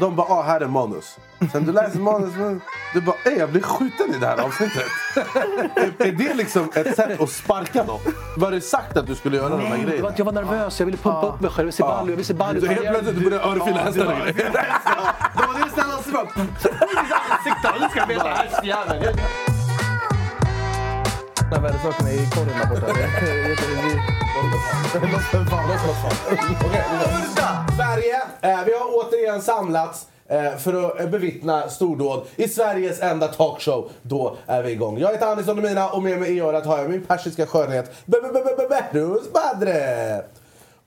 De bara, ah, här är manus. Sen du läser manus, du bara, ey jag blir skjuten i det här avsnittet. är, är det liksom ett sätt att sparka dem? Var det sagt att du skulle göra de här det var grejerna? att jag var nervös. Jag ville pumpa upp mig själv. Jag vill se ball, jag vill se ball. Så helt plötsligt började örfila hästar och grejer. Det var det snällaste bara... Nu ska jag veta, hästjävel. Den värdesakerna i korgen där borta. Sverige. Eh, vi har återigen samlats eh, för att bevittna stordåd i Sveriges enda talkshow. Då är vi igång. Jag heter Anis Domina och med mig i örat har jag min persiska skönhet Be- be- be- be- Behrouz Badre.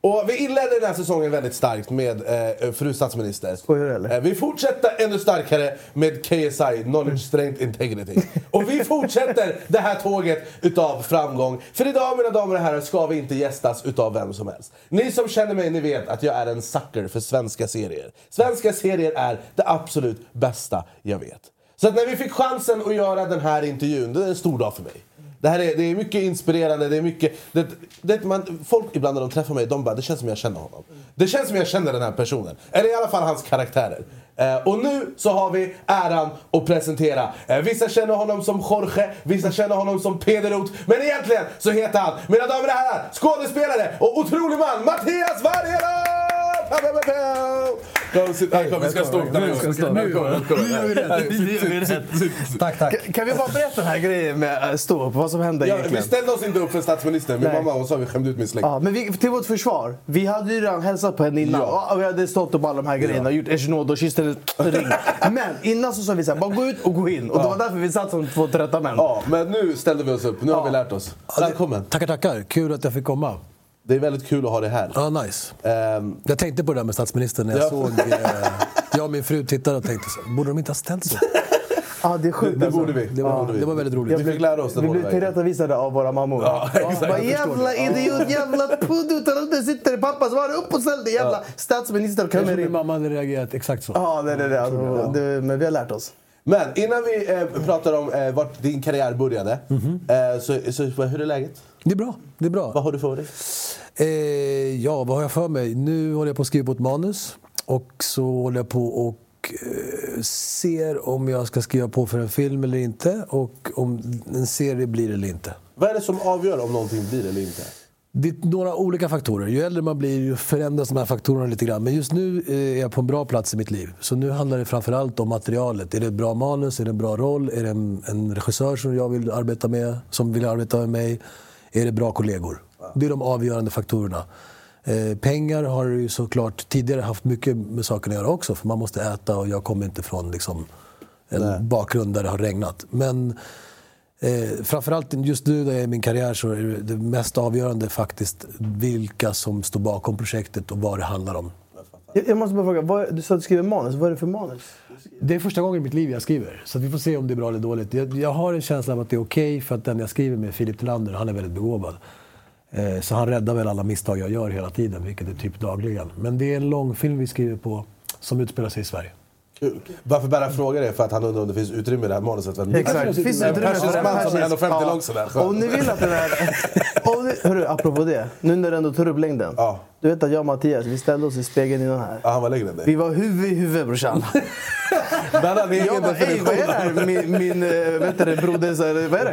Och vi inledde den här säsongen väldigt starkt med eh, fru statsminister. Skojar du, eller? Eh, vi fortsätter ännu starkare med KSI, Knowledge Strength Integrity. Och vi fortsätter det här tåget utav framgång. För idag mina damer och herrar ska vi inte gästas utav vem som helst. Ni som känner mig, ni vet att jag är en sucker för svenska serier. Svenska serier är det absolut bästa jag vet. Så att när vi fick chansen att göra den här intervjun, det är en stor dag för mig. Det här är, det är mycket inspirerande, det är mycket... Det, det, man, folk ibland när de träffar mig, de bara det känns som jag känner honom. Det känns som jag känner den här personen. Eller i alla fall hans karaktärer. Eh, och nu så har vi äran att presentera. Eh, vissa känner honom som Jorge, vissa känner honom som Pederot. Men egentligen så heter han, mina damer och herrar, skådespelare och otrolig man, Mattias Vargero! Här, kom, vi ska stå upp där. Välkommen, välkommen. Tack, tack. Kan vi bara berätta den här grejen med äh, stå upp? Vad som hände Ja, vi egentligen? ställde oss inte upp för statsministern. Min Nej. mamma hon sa vi skämde ut min släkt. Ja, men vi, till vårt försvar, vi hade ju redan hälsat på henne innan Ja. och vi hade stått upp alla de här grejerna, gjort echenod och kysst hennes ring. Men innan så sa vi så här, bara gå ut och gå in. Och det var därför vi satt som två trötta män. Ja, men nu ställde vi oss upp. Nu har vi lärt oss. Välkommen. Tackar, tackar. Kul att jag fick komma. Det är väldigt kul att ha dig här. Ja, nice. Ehm, Jag tänkte på det där med statsministern när jag Ja. såg... Eh, jag och min fru tittade och tänkte så, borde de inte ha ställt sig? Ja, det är sjukt det alltså. borde vi. Det var, borde vi. det var väldigt roligt. Vi fick lära oss den Vi blev tillrättavisade av våra mammor. Ja, exakt. Jag jävla idiot, jävla puddutar. Där sitter pappa, svara upp och ställ dig. Jävla statsminister Jag tror kommer min in. mamma hade reagerat exakt så. Ja, det är det. Alltså, det men vi har lärt oss. Men innan vi eh, pratar om eh, vart din karriär började. Mhm. eh, så, så hur är läget? Det är bra. Det är bra. Vad har du för dig? Eh, ja, vad har jag för mig? Nu håller jag på att skriva på ett manus. Och så håller jag på och eh, ser om jag ska skriva på för en film eller inte. Och om en serie blir eller inte. Vad är det som avgör om någonting blir eller inte? Det är några olika faktorer. Ju äldre man blir ju förändras de här faktorerna lite grann. Men just nu eh, är jag på en bra plats i mitt liv. Så nu handlar det framförallt om materialet. Är det ett bra manus? Är det en bra roll? Är det en, en regissör som jag vill arbeta med? Som vill arbeta med mig? Är det bra kollegor? Det är de avgörande faktorerna. Eh, pengar har ju såklart tidigare haft mycket med saken att göra också. För man måste äta och jag kommer inte från liksom, en bakgrund där det har regnat. Men Eh, framförallt just nu när jag är i min karriär så är det, mest avgörande faktiskt vilka som står bakom projektet och vad det handlar om. Jag, måste bara fråga, vad, du sa att du skriver manus. Vad är det för manus? Det är första gången i mitt liv jag skriver, så att vi får se om det är bra eller dåligt. Jag, jag har en känsla av att det är okej för att den jag skriver med, Filip Tillander, han är väldigt begåvad. Eh, så han räddar väl alla misstag jag gör hela tiden, vilket är typ dagligen. Men det är en långfilm vi skriver på som utspelar sig i Sverige. Kul. Varför bara frågar det? För att han undrar om det finns utrymme i det här manuset. Exakt. Finns det En utrymme för en man som är persisk? 1,50 Ja. lång sådär. Om ni vill att den här... Om ni, hörru, apropå det. Nu när du ändå tar upp längden. Ja. Du vet att jag och Mattias, vi ställde oss i spegeln innan här. Ja, han var längre än dig. Vi var huvud i huvud brorsan. Har egen Jag bara, ey vad är det här? Min, min eh, vet du, det, broder, så här, vad är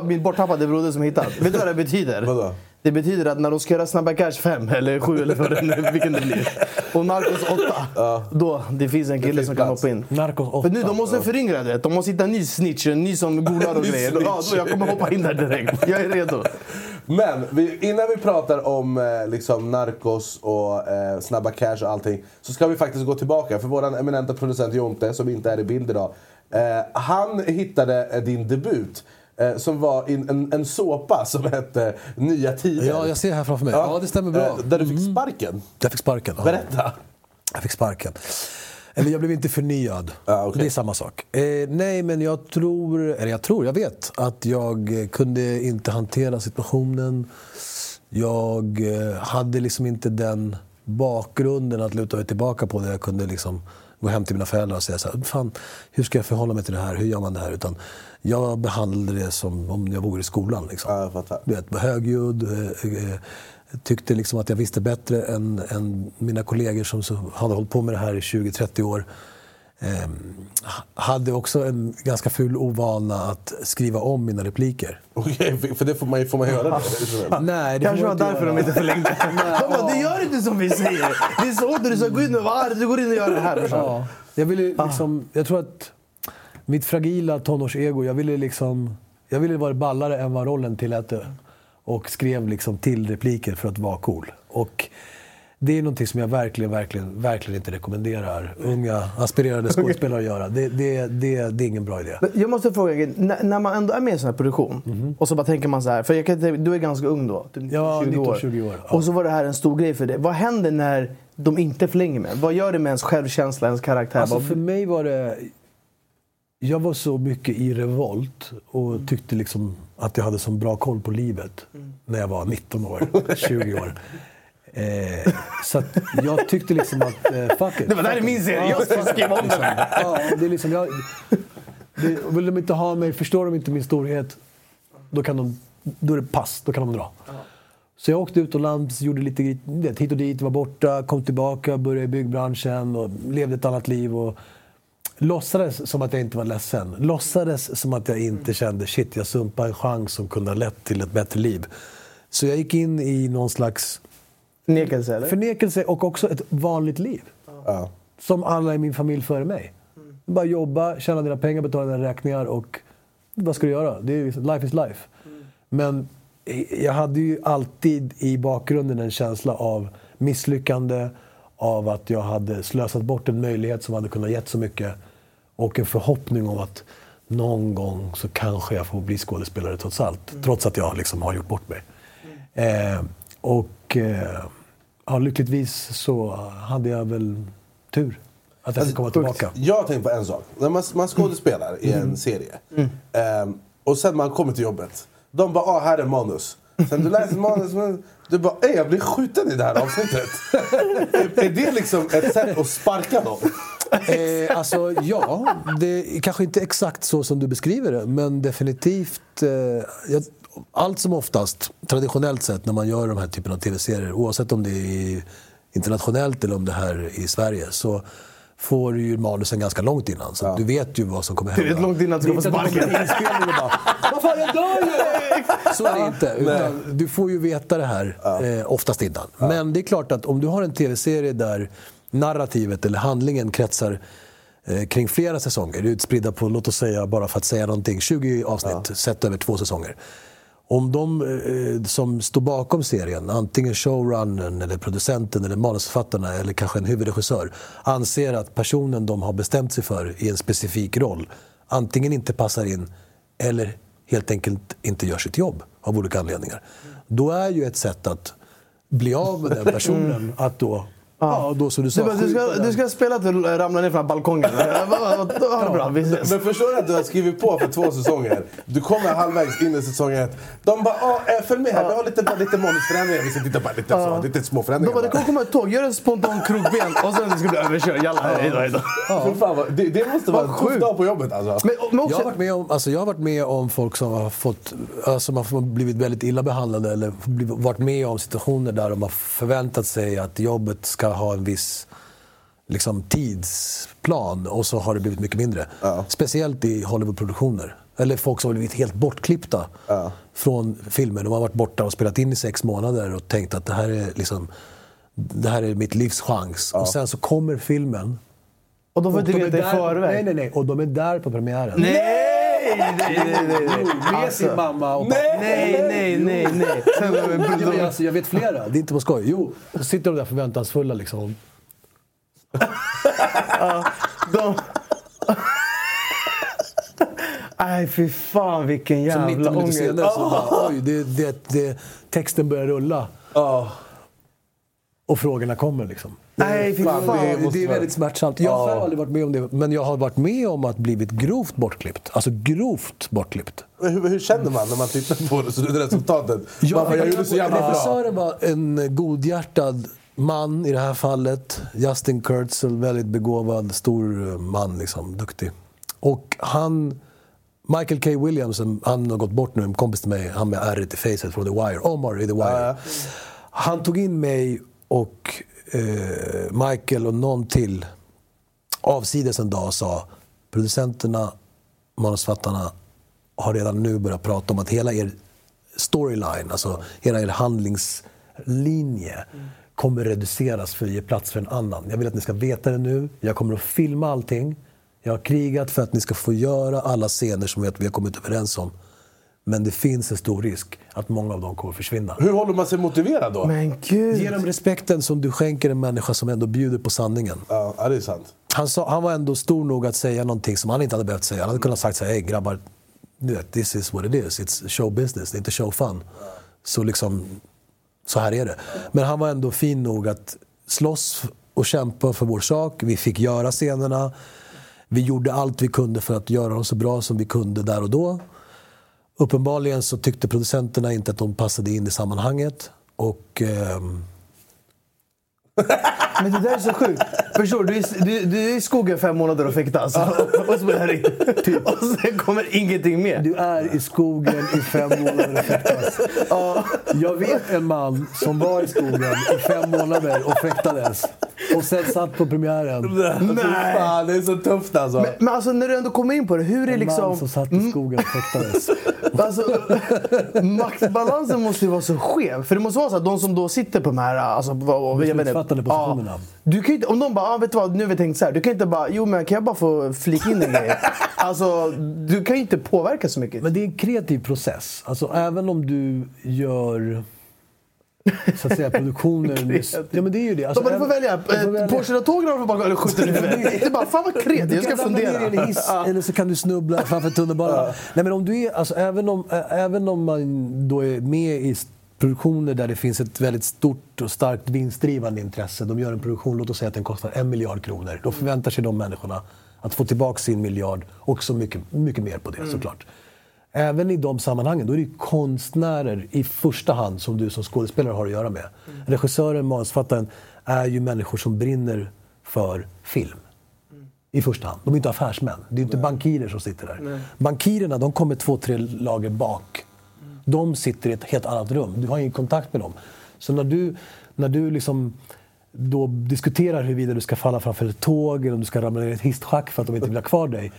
det? Min borttappade broder som hittat. Vet du vad det betyder? Vadå? Det betyder att när de ska göra Snabba Cash 5 eller 7 eller vad det nu- vilken det blir. Och Narcos 8. Då det finns en kille som kan hoppa in. Narcos 8. För nu, de måste föryngra det. De måste hitta en ny snitch, en ny som golar och grejer. Ja, då jag kommer hoppa in där direkt. Jag är redo. Men vi, innan vi pratar om eh, liksom narkos och eh, snabba cash och allting så ska vi faktiskt gå tillbaka för vår eminenta producent Jonte som inte är i bild idag. Eh, han hittade eh, din debut som var in, en, en såpa som hette Nya Tider. Ja, jag ser här framför mig. Ja, det stämmer bra. Eh, där du fick sparken. Jag fick sparken. ja. Berätta. Jag fick sparken. Eller jag blev inte förnyad. Ah, okej. Det är samma sak. Eh, nej, men jag tror, eller jag tror, jag vet att jag eh, kunde inte hantera situationen. Jag eh, hade liksom inte den bakgrunden att luta mig tillbaka på där jag kunde liksom gå hem till mina föräldrar och säga så här, Fan, hur ska jag förhålla mig till det här? Hur gör man det här? Utan jag behandlade det som om jag vore i skolan. Liksom. Ja. Du vet, var högljudd, eh, eh, tyckte liksom att jag visste bättre än, än mina kollegor som så, hade hållit på med det här i 20-30 år. Eh, hade också en ganska ful ovana att skriva om mina repliker. Okej, för det får man, får man göra. Det. Nej, det Kanske var därför göra. de inte förlängde. De bara, du gör inte som vi säger. Det är så du ska gå in och vara. Du går in och gör det här. Ja, jag, ville liksom, jag tror att mitt fragila tonårsego, jag ville liksom... Jag ville vara ballare än vad rollen tillät. Och skrev liksom till repliker för att vara cool. Och det är någonting som jag verkligen, verkligen, verkligen inte rekommenderar unga aspirerande skådespelare att göra. Det, det, det, det är ingen bra idé. Jag måste fråga, när, när man ändå är med i en sån här produktion och så bara tänker man så här, för jag kan, du är ganska ung då, typ Ja, 20 år. 19-20 år, ja. Och så var det här en stor grej för dig. Vad händer när de inte förlänger med? Vad gör det med ens självkänsla, ens karaktär? Alltså för mig var det... Jag var så mycket i revolt och tyckte liksom att jag hade så bra koll på livet när jag var 19 år, 20 år. Eh, så jag tyckte liksom att, eh, fuck it. Det var- det här är min serie, jag ska skriva om den här. Ja, det är liksom, jag, det, vill de inte ha mig, förstår de inte min storhet, då, kan de, då är det pass, då kan de dra. Så jag åkte utomlands, gjorde lite hit och dit, var borta, kom tillbaka, började i byggbranschen och levde ett annat liv. Och låtsades som att jag inte var ledsen. Låtsades som att jag inte kände shit, jag sumpade en chans som kunde ha lett till ett bättre liv. Så jag gick in i någon slags Förnekelse eller? förnekelse och också ett vanligt liv. Ja. Som alla i min familj före mig. Bara jobba, tjäna dina pengar, betala dina räkningar och vad ska du göra? Det är, liksom- life is life. Men jag hade ju alltid i bakgrunden en känsla av misslyckande, av att jag hade slösat bort en möjlighet som hade kunnat gett så mycket och en förhoppning om att någon gång så kanske jag får bli skådespelare trots allt. Trots att jag liksom har gjort bort mig. Eh, och eh, ja, lyckligtvis så hade jag väl tur att jag fick komma tillbaka. Jag har tänkt på en sak. När man, man skådespelar i en serie ehm, och sen man kommer till jobbet. De bara, ah, här är manus. Sen du läser manus, du bara, ey jag blir skjuten i det här avsnittet. är det liksom ett sätt att sparka dem? Eh, alltså ja, det är kanske inte exakt så som du beskriver det, men definitivt. Eh, jag, allt som oftast, traditionellt sett, när man gör de här typen av tv-serier, oavsett om det är internationellt eller om det är här i Sverige, så får du ju manusen ganska långt innan. Så du vet ju vad som kommer hända. vet långt innan du Det är ska få sparken. Vad fan, jag dör ju! Så är det inte. Utan du får ju veta det här eh, oftast innan. Men det är klart att om du har en tv-serie där narrativet eller handlingen kretsar eh, kring flera säsonger, utspridda på, låt oss säga, bara för att säga någonting, 20 avsnitt sett över två säsonger. Om de eh, som står bakom serien, antingen showrunnern, eller producenten, eller manusförfattarna eller kanske en huvudregissör, anser att personen de har bestämt sig för i en specifik roll antingen inte passar in eller helt enkelt inte gör sitt jobb av olika anledningar. Då är ju ett sätt att bli av med den personen att då, ja, då som du sa, Du, bara, du, ska, du ska spela att du ramlar ner från balkongen. Ja, ha det bra, vi ses. Men förstår du att du har skrivit på för två säsonger? Du kommer halvvägs in i säsong ett. De bara, ah, eh, följ med här, vi har lite, bara lite manusförändringar. Vi ska titta bara lite, så, lite små De förändringar. bara, det kommer komma ett tåg, gör en spontan krokben och sen ska du bli överkörd. Jalla, hej då, hej då. Fy fan, vad- det, det måste vara en tuff dag på jobbet alltså. Men, men Jag också, har, varit med om, alltså jag har varit med om folk som har, fått, som har blivit väldigt illa behandlade eller blivit, varit med om situationer där de har förväntat sig att jobbet ska ha en viss liksom, tidsplan och så har det blivit mycket mindre. Speciellt i Hollywoodproduktioner. Eller folk som har blivit helt bortklippta från filmen. De har varit borta och spelat in i sex månader och tänkt att det här är, liksom, det här är mitt livs chans. Och sen så kommer filmen. och de får inte veta i förväg. Nej, nej, nej. Och de är där på premiären. Nej, nej, nej, nej, nej. Med sin mamma och pappa. Nej, nej, nej, nej. Ja, men alltså, jag vet flera. Det är inte på skoj. Jo, så sitter de där förväntansfulla liksom. de... Nej, fy fan vilken jävla 90 minuter ångest. senare så bara, oj, det, det, det, texten börjar rulla. Och frågorna kommer liksom. Nej, fy Fan, fan. det Det, måste det är väldigt smärtsamt. Jag har själv aldrig varit med om det, men jag har varit med om att blivit grovt bortklippt. Alltså grovt bortklippt. Hur, hur känner man när man tittar på det, så det är resultatet? man bara, jag gjorde så jävla bra. Regissören var en godhjärtad man i det här fallet. Justin Kurtzel, väldigt begåvad, stor man, liksom, duktig. Och han... Michael K. Williams, han har gått bort nu, en kompis till mig, han med ärret i facet från The Wire. Omar i The Wire. Han tog in mig och eh, Michael och någon till avsides en dag sa producenterna, manusförfattarna har redan nu börjat prata om att hela er storyline, alltså hela er handlingslinje kommer reduceras för att ge plats för en annan. Jag vill att ni ska veta det nu. Jag kommer att filma allting. Jag har krigat för att ni ska få göra alla scener som vi har kommit överens om. Men det finns en stor risk att många av dem kommer att försvinna. Hur håller man sig motiverad då? Men gud. Genom respekten som du skänker en människa som ändå bjuder på sanningen. Ja, ja, det är sant. Han, sa, han var ändå stor nog att säga någonting som han inte hade behövt säga. Han hade kunnat sagt så här, hej grabbar, du vet, this is what it is. It's show business, det är inte show fun. Så liksom, så här är det. Men han var ändå fin nog att slåss och kämpa för vår sak. Vi fick göra scenerna. Vi gjorde allt vi kunde för att göra dem så bra som vi kunde där och då. Uppenbarligen så tyckte producenterna inte att de passade in i sammanhanget. Och... Eh... Men det där är så sjukt. Förstår du? Du är, du, är i skogen fem månader och fäktas. och spelar in. Och sen kommer ingenting mer. Du är i skogen i fem månader och fäktas. Jag vet en man som var i skogen i fem månader och fäktades. Och sen satt på premiären. Nej. Fan, det är så tufft alltså. Men, men alltså när du ändå kommer in på det, hur är En liksom... man som satt i skogen och fäktades. Alltså, maktbalansen måste ju vara så skev. För det måste vara så att de som då sitter på de här... Alltså, vad- vad- jag vet inte. Ja. du kan inte, om de bara, ah, vet du vad, nu har vi tänkt så här. Du kan inte bara, jo men kan jag bara få flika in en grej? Alltså, du kan ju inte påverka så mycket. Men det är en kreativ process. Alltså, även om du gör så att säga, produktioner... ja, men det är ju det. Alltså, de bara, du får välja. Eh, välja. Porscheratågen eller bara eller skjuter du huvudet. Det är bara, fan vad kreativt, jag ska ramla ner i en fundera. hiss eller så kan du snubbla framför tunnelbanan. Nej, men om du är, alltså, även, om, även om man då är med i produktioner där det finns ett väldigt stort och starkt vinstdrivande intresse. De gör en produktion, låt oss säga att den kostar en miljard kronor. Då förväntar sig de människorna att få tillbaka sin miljard och så mycket, mycket mer på det såklart. Även i de sammanhangen, då är det konstnärer i första hand som du som skådespelare har att göra med. Regissören, manusförfattaren är ju människor som brinner för film. I första hand. De är inte affärsmän. Det är inte bankirer som sitter där. Bankirerna de kommer två, tre lager bak. De sitter i ett helt annat rum. Du har ingen kontakt med dem. Så när du, när du liksom då diskuterar huruvida du ska falla framför ett tåg eller om du ska ramla ner i ett hisschack för att de inte vill ha kvar dig.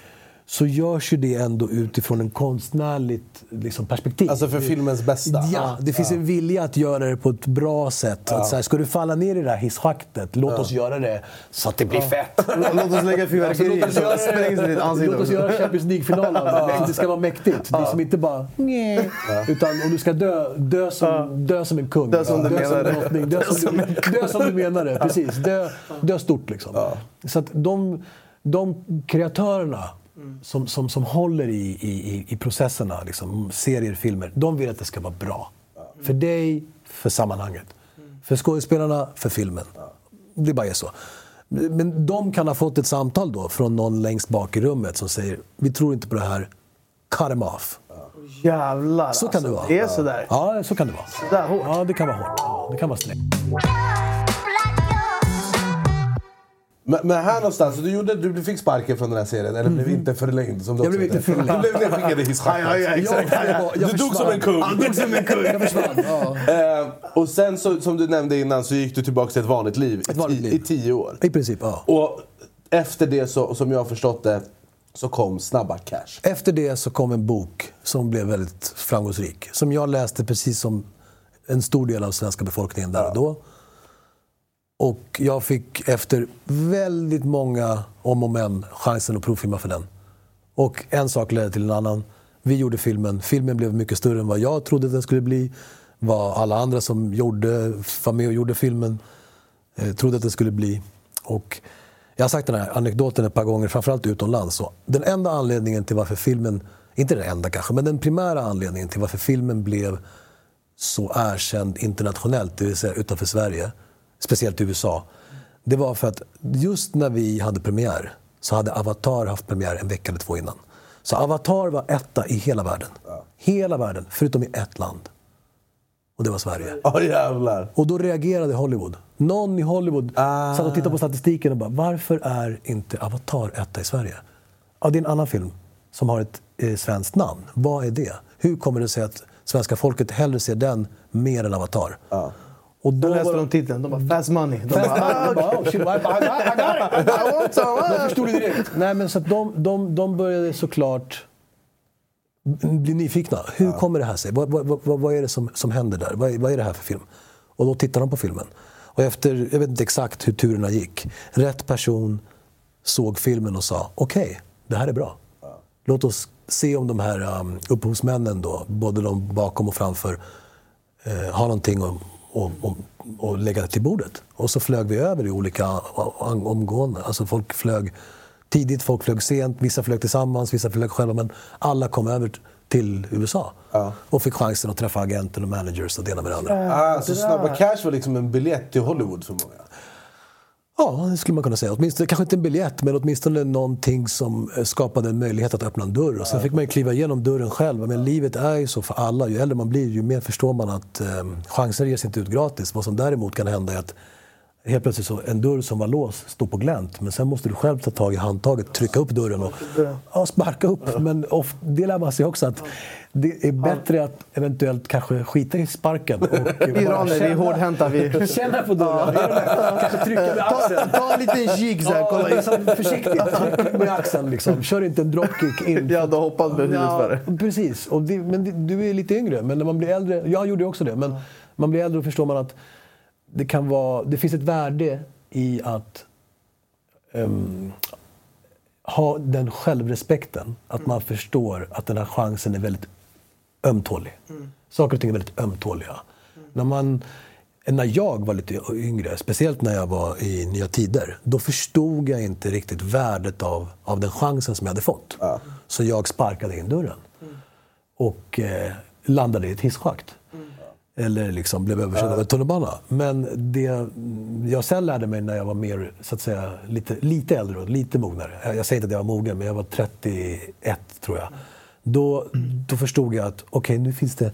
Så görs ju det ändå utifrån en konstnärligt liksom, perspektiv. Alltså för filmens bästa. Ja, det finns en vilja att göra det på ett bra sätt. Att så här, ska du falla ner i det här hisschaktet, låt oss göra det så att det blir fett. Låt oss lägga fyrverkerier Alltså, låt oss göra-. Låt oss göra Champions League-finalen. Det ska vara mäktigt. Det är som inte bara nej. Utan om du ska dö, dö som, dö som en kung. Dö som du menar det. en drottning. Dö som, du, dö som du menar det. Precis. Dö, dö stort liksom. Så att de, de kreatörerna som, som, som håller i, i, i- processerna, liksom, serier, filmer, de vill att det ska vara bra. För dig, för sammanhanget. För skådespelarna, för filmen. Det bara är så. Men de kan ha fått ett samtal då från någon längst bak i rummet som säger vi tror inte på det här, cut them off. Jävlar Så kan det alltså. vara. Det är sådär. Ja, så kan det vara. Sådär hårt. Ja, det kan vara hårt. Ja, det kan vara strängt. Men, men här någonstans, så du, gjorde, du, du fick sparken från den här serien, eller blev inte förlängd? Som du Jag blev inte förlängd. Du blev nedskickad i. Ja, ja, ja, jag Du dog som en kung. Han dog som en kung. Jag försvann. Ja. Eh, och sen så, som du nämnde innan så gick du tillbaka till ett vanligt liv, Ett vanligt i, liv. i tio år. I princip, ja. Och efter det, så, som jag har förstått det, så kom Snabba Cash. Efter det så kom en bok som blev väldigt framgångsrik. Som jag läste precis som en stor del av svenska befolkningen där och då. Och jag fick efter väldigt många om och men chansen att provfilma för den. Och en sak ledde till en annan. Vi gjorde filmen. Filmen blev mycket större än vad jag trodde den skulle bli. Vad alla andra som gjorde, var med och gjorde filmen eh, trodde att den skulle bli. Och jag har sagt den här anekdoten ett par gånger, framförallt utomlands. Så den enda anledningen till varför filmen, inte den enda kanske, men den primära anledningen till varför filmen blev så erkänd internationellt, det vill säga utanför Sverige, speciellt i USA. Det var för att just när vi hade premiär så hade Avatar haft premiär en vecka eller två innan. Så Avatar var etta i hela världen. Hela världen, förutom i ett land. Och det var Sverige. Ja jävlar. Och då reagerade Hollywood. Någon i Hollywood Ah. satt och tittade på statistiken och bara varför är inte Avatar etta i Sverige? Ja, det är en annan film som har ett eh, svenskt namn. Vad är det? Hur kommer det sig att svenska folket hellre ser den mer än Avatar? Och då läste de titeln. De bara fast money. De Fast bara, money. De bara, oh, shit, I, I, I got it! I want some. Jag ah." förstod det direkt. Nej, men så att de, de, de började såklart bli nyfikna. Hur kommer det här sig? Vad, vad, vad, vad är det som, som händer där? Vad, är- vad är det här för film? Och då tittar de på filmen. Och efter, jag vet inte exakt hur turerna gick. Rätt person såg filmen och sa okej, det här är bra. Låt oss se om de här um, upphovsmännen då, både de bakom och framför, eh, har någonting att och, och, och lägga till bordet. Och så flög vi över i olika om- omgående. Alltså folk flög tidigt, folk flög sent, vissa flög tillsammans, vissa flög själva. Men alla kom över till USA och fick chansen att träffa agenter och managers och det ena med det andra. Ah, så Snabba Cash var liksom en biljett till Hollywood för många. Ja, det skulle man kunna säga. Åtminstone, kanske inte en biljett, men åtminstone någonting som eh, skapade en möjlighet att öppna en dörr. Och sen fick man ju kliva igenom dörren själv. Men livet är ju så för alla. Ju äldre man blir, ju mer förstår man att eh, chanser ges inte ut gratis. Vad som däremot kan hända är att helt plötsligt så en dörr som var låst står på glänt. Men sen måste du själv ta tag i handtaget, trycka upp dörren och ja, sparka upp. Men of, det lär man sig också att det är bättre att eventuellt kanske skita i sparken. Och Iraner, vi är hårdhänta. Vi... Känna på dörren. Kanske trycka med axeln. Ta, ta en liten kik så här, Ja, kolla in. liksom, försiktigt. Tryck med axeln. Liksom. Kör inte en dropkick in. Jag hade hoppat med huvudet Ja, för. Precis. Och det, men det, du är lite yngre, men när man blir äldre... Jag gjorde också det, men man blir äldre och förstår man att det, kan vara, det finns ett värde i att ehm, ha den självrespekten. Att man förstår att den här chansen är väldigt ömtålig. Saker och ting är väldigt ömtåliga. När, man, när jag var lite yngre, speciellt när jag var i Nya Tider, då förstod jag inte riktigt värdet av, av den chansen som jag hade fått. Så jag sparkade in dörren. Och eh, landade i ett hisschakt. Eller liksom blev överkörd av en tunnelbana. Men det jag sen lärde mig när jag var mer, så att säga, lite, lite äldre och lite mognare. Jag jag säger inte att jag var mogen, men jag var 31 tror jag. Då, då förstod jag att okej, nu finns det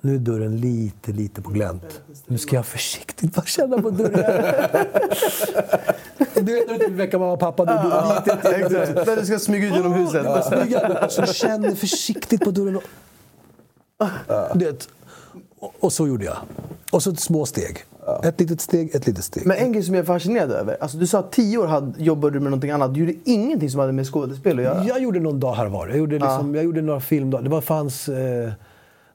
nu är dörren lite, lite på glänt. Nu ska jag försiktigt bara känna på dörren. du vet när du väcka mamma och pappa. Du, du, lite, Exakt. När du ska smyga ut genom huset. Ja, smyga. Så känner försiktigt på dörren. Och, du vet, och, och så gjorde jag. Och så små steg. Ett litet steg, ett litet steg. Men en grej som jag är fascinerad över. Alltså, du sa att tio år hade, jobbade du med någonting annat. Du gjorde ingenting som hade med skådespel att göra. Jag gjorde någon dag här var. Jag gjorde, liksom, jag gjorde några filmdagar. Det var, fanns eh,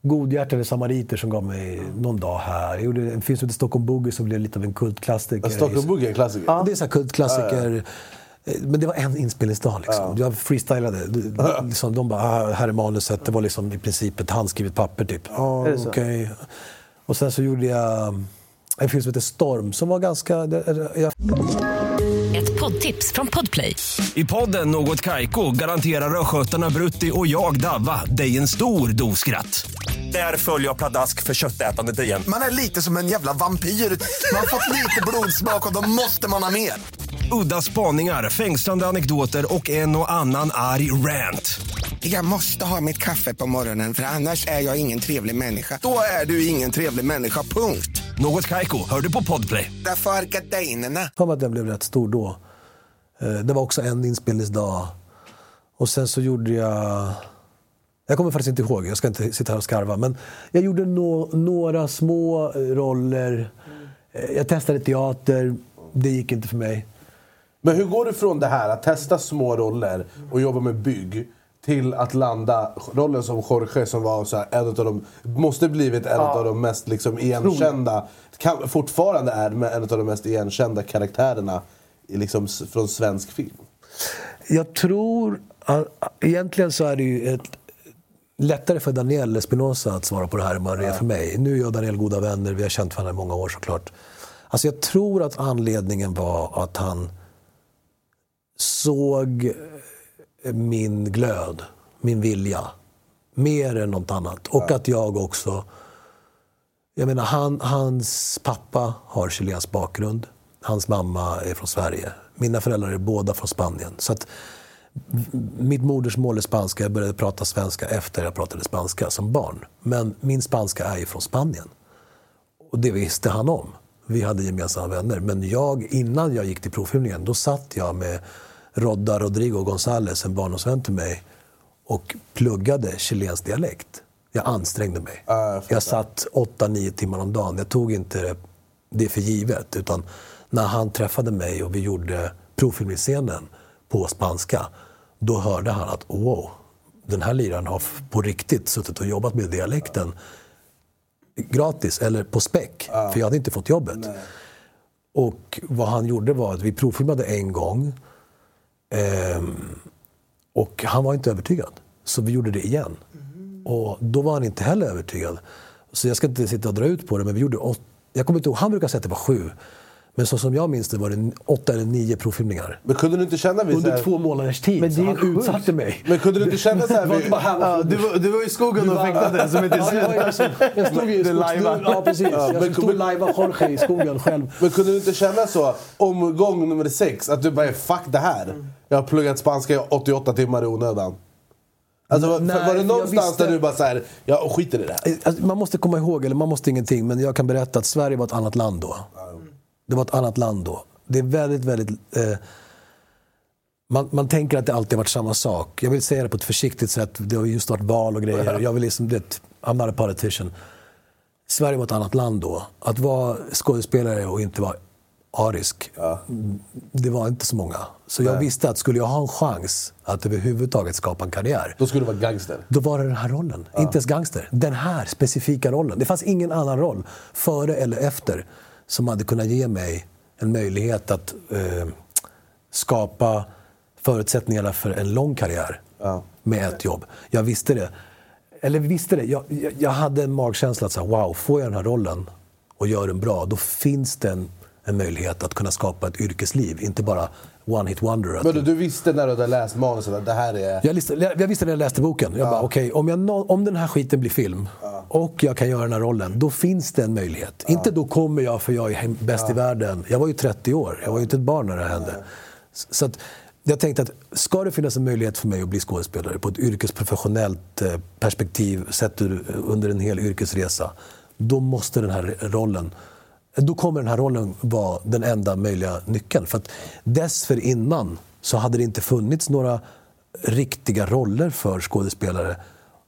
Godhjärtade samariter som gav mig någon dag här. Jag gjorde en film som heter Stockholm Boogie som blev lite av en kultklassiker. Stockholm Boogie är en klassiker. Ja. Det är så här kultklassiker. Eh, Men det var en inspelningsdag. Liksom. Jag freestylade. Det- Liksom, de bara, ah, här är manuset. Det var liksom i princip ett handskrivet papper. Typ. Ah, så? okej. Och sen så gjorde jag en film som heter Storm som var ganska... Jag Ett poddtips från Podplay. I podden Något Kaiko garanterar östgötarna Brutti och jag, Davva, dig en stor dos skratt. Där följer jag pladask för köttätandet igen. Man är lite som en jävla vampyr. Man har fått lite blodsmak och då måste man ha mer. Udda spaningar, fängslande anekdoter och en och annan arg rant. Jag måste ha mitt kaffe på morgonen för annars är jag ingen trevlig människa. Då är du ingen trevlig människa, punkt. Något Kaiko, hör du på Podplay. Därför är gardinerna. mig att den blev rätt stor då. Eh, Det var också en inspelningsdag. Och sen så gjorde jag... Jag kommer faktiskt inte ihåg, jag ska inte sitta här och skarva. Men jag gjorde nå- några små eh, roller. Eh, Jag testade teater, det gick inte för mig. Men hur går du från det här att testa små roller och jobba med bygg till att landa rollen som Jorge som var så här, en av de, måste blivit en av de mest liksom igenkända, kan, fortfarande är med en av de mest igenkända karaktärerna i liksom, från svensk film. Jag tror... Egentligen så är det ju ett, lättare för Daniel Espinosa att svara på det här än vad det är för mig. Nu är jag och Daniel goda vänner, vi har känt varandra i många år såklart. Alltså jag tror att anledningen var att han såg eh, min glöd, min vilja, mer än något annat. Och att jag också... Jag menar, han, hans pappa har chilensk bakgrund. Hans mamma är från Sverige. Mina föräldrar är båda från Spanien. Så att mitt modersmål är spanska. Jag började prata svenska efter jag pratade spanska som barn. Men min spanska är ju från Spanien. Och det visste han om. Vi hade gemensamma vänner. Men jag, innan jag gick till provfilmningen, då satt jag med Rodda Rodrigo González, en barndomsvän till mig, och pluggade chilensk dialekt. Jag ansträngde mig. Ja, jag jag satt 8-9 timmar om dagen. Jag tog inte det för givet. Utan när han träffade mig och vi gjorde provfilmningsscenen på spanska, då hörde han att wow, den här liraren har på riktigt suttit och jobbat med dialekten gratis eller på späck. För jag hade inte fått jobbet. Och vad han gjorde var att vi provfilmade en gång. Ehm, och han var inte övertygad. Så vi gjorde det igen. Och då var han inte heller övertygad. Så jag ska inte sitta och dra ut på det, men vi gjorde åt, Jag kommer inte ihåg, han brukar säga att det var sju. Men så som jag minns det var det åtta eller nio provfilmningar. Men kunde du inte känna vid så Under här, två månaders tid. Men det så är han sjukt. utsatte mig. Men kunde du inte känna så här Det var vid, här Ja, du, var, du var i skogen och fäktade som inte Ja, jag, jag, stod i Det skogs- lajva. Ja, precis. Ja, men- Jag stod och lajvade Jorge i skogen själv. Men kunde du inte känna så omgång nummer sex, att du bara fuck det här. Jag har pluggat spanska i 88 timmar i onödan. Alltså, var, Nej, var det någonstans visste- där du bara såhär, jag skiter i det här? Alltså, Man måste komma ihåg, eller man måste ingenting, men jag kan berätta att Sverige var ett annat land då. Det var ett annat land då. Det är väldigt, väldigt... Eh, man, man tänker att det alltid har varit samma sak. Jag vill säga det på ett försiktigt sätt. Det har just varit val och grejer. Jag vill liksom, det, I'm not a politician. Sverige var ett annat land då. Att vara skådespelare och inte vara arisk, det var inte så många. Så jag visste att skulle jag ha en chans att överhuvudtaget skapa en karriär, Då skulle du vara gangster. då var det den här rollen. Inte ens gangster. Den här specifika rollen. Det fanns ingen annan roll, före eller efter, som hade kunnat ge mig en möjlighet att eh, skapa förutsättningarna för en lång karriär med ett jobb. Jag visste det. Eller visste det. Jag, jag, hade en magkänsla att säga, wow, får jag den här rollen och gör den bra, då finns det en, en möjlighet att kunna skapa ett yrkesliv. Inte bara one hit wonder. Men du, du visste när du hade läst manuset att det här är... jag, liste, jag visste när jag läste boken. Jag bara, okej, om, jag nå- om den här skiten blir film och jag kan göra den här rollen, då finns det en möjlighet. Inte då kommer jag för jag är bäst i världen. Jag var ju 30 år, jag var ju inte ett barn när det hände. S- Så att, jag tänkte att ska det finnas en möjlighet för mig att bli skådespelare på ett yrkesprofessionellt eh, perspektiv sett under en hel yrkesresa, då måste den här rollen då kommer den här rollen vara den enda möjliga nyckeln. För att dessförinnan så hade det inte funnits några riktiga roller för skådespelare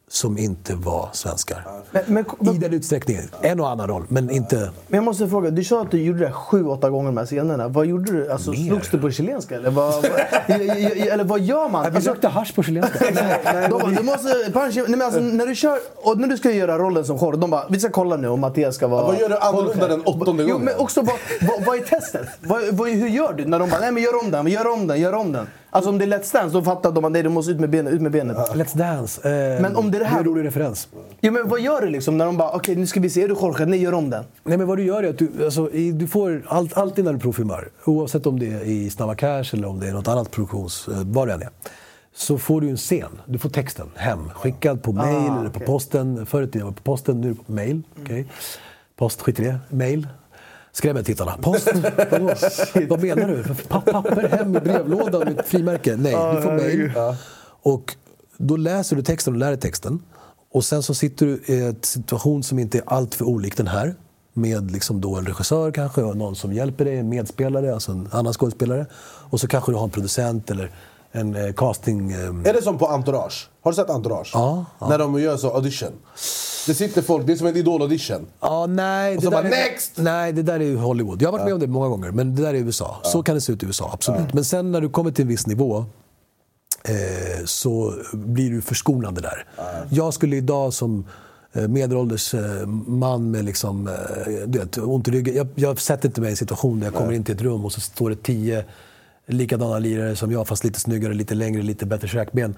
som inte var svenskar. Men, men, I den utsträckningen. En och annan roll, men inte... men jag måste fråga, du sa att du gjorde det sju, åtta gånger de här scenerna. Vad gjorde du? Alltså, Mer. slogs du på chilenska? Eller vad, eller vad gör man? Vi Alltså, rökte hasch på chilenska. de bara, du måste, punch, nej, men alltså, när du kör, och när du ska göra rollen som Jorge, de bara, vi ska kolla nu om Mattias ska vara... vad gör du annorlunda den åttonde Jo, gången? men också, vad, vad, vad är testet? Vad, vad, hur gör du? När de bara, nej men gör om den, gör om den, gör om den. Alltså om det är Let's Dance, då fattar de att nej, du måste ut med benet. Ut med benet. Let's Dance. Eh, Men om det är det här- är en rolig referens. Jo, men vad gör du liksom när de bara, okej nu ska vi se, är du Jorge? Nej, gör om den. Nej, men vad du gör är att du, alltså, du får allt, alltid när du provfilmar, oavsett om det är i Snabba Cash eller om det är något annat produktions, eh, vad det än är, så får du en scen. Du får texten hem, skickad på mail eller på okej. posten. Förr i tiden var det på posten, nu är det på mail. okej. Post, skit i det. Mail. Skrämmer tittarna. Post? Vadå? Vad menar du? Pa- Papper hem i brevlådan med frimärke? Nej, du får mail. Och då läser du texten och lär dig texten. Och sen så sitter du i en situation som inte är allt för olik den här. Med liksom då en regissör kanske och någon som hjälper dig, en medspelare, alltså en annan skådespelare. Och så kanske du har en producent eller en eh, casting... Eh, Är det som på Entourage? Har du sett Entourage? Ja, ja. När de gör så audition. Det sitter folk, det är som en idol-audition. Ja, nej. Och så bara, är, "Next!" Nej, det där är ju Hollywood. Jag har varit med om det många gånger, men det där är USA. Så kan det se ut i USA, absolut. Men sen när du kommer till en viss nivå eh, så blir du förskonande där. Jag skulle idag som medelålders man med liksom, du vet, ont i ryggen. Jag, jag sätter inte mig i en situation där jag kommer in till ett rum och så står det tio likadana lirare som jag, fast lite snyggare, lite längre, lite bättre käkben.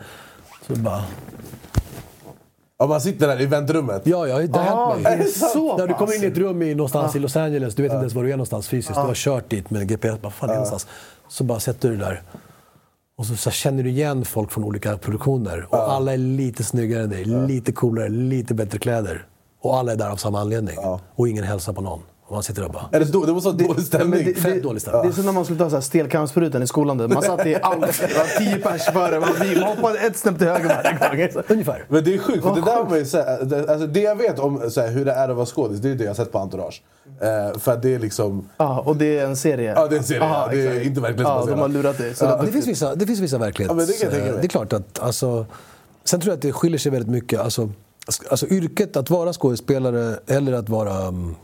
Så bara, Ja, man sitter där i väntrummet. ja, ja, det har Ah, hänt mig. är det så När du kommer in i ett rum i, någonstans i Los Angeles, du vet inte ens var du är någonstans fysiskt. Du har kört dit med GPS, bara fan är någonstans? Så bara sätter du dig där. Och så, så känner du igen folk från olika produktioner. Och alla är lite snyggare än dig, lite coolare, lite bättre kläder. Och alla är där av samma anledning. Och ingen hälsar på någon. Och man sitter där bara... Är det, då, det måste vara dålig stämning. det, Fett det, dålig stämning. det är som när man skulle ta så här i skolan. du. Man satt i allt, det var tio pers före, man man hoppade ett snäpp till höger varje gång. Ungefär. Men det är sjukt, för det där var ju så här, det, alltså det jag vet om så här, hur det är att vara skådis, det är det jag har sett på Entourage. Eh, för att det är liksom... Ja, och det är en serie. Ja, det är en serie, ja, det är exakt. inte verklighetsbaserat. Ja, de har lurat dig. Så Ja. det- Det finns vissa, det finns vissa verklighets... Ja, men det det är klart att... Alltså, sen tror jag att det skiljer sig väldigt mycket. Alltså, alltså yrket att vara skådespelare eller att vara um,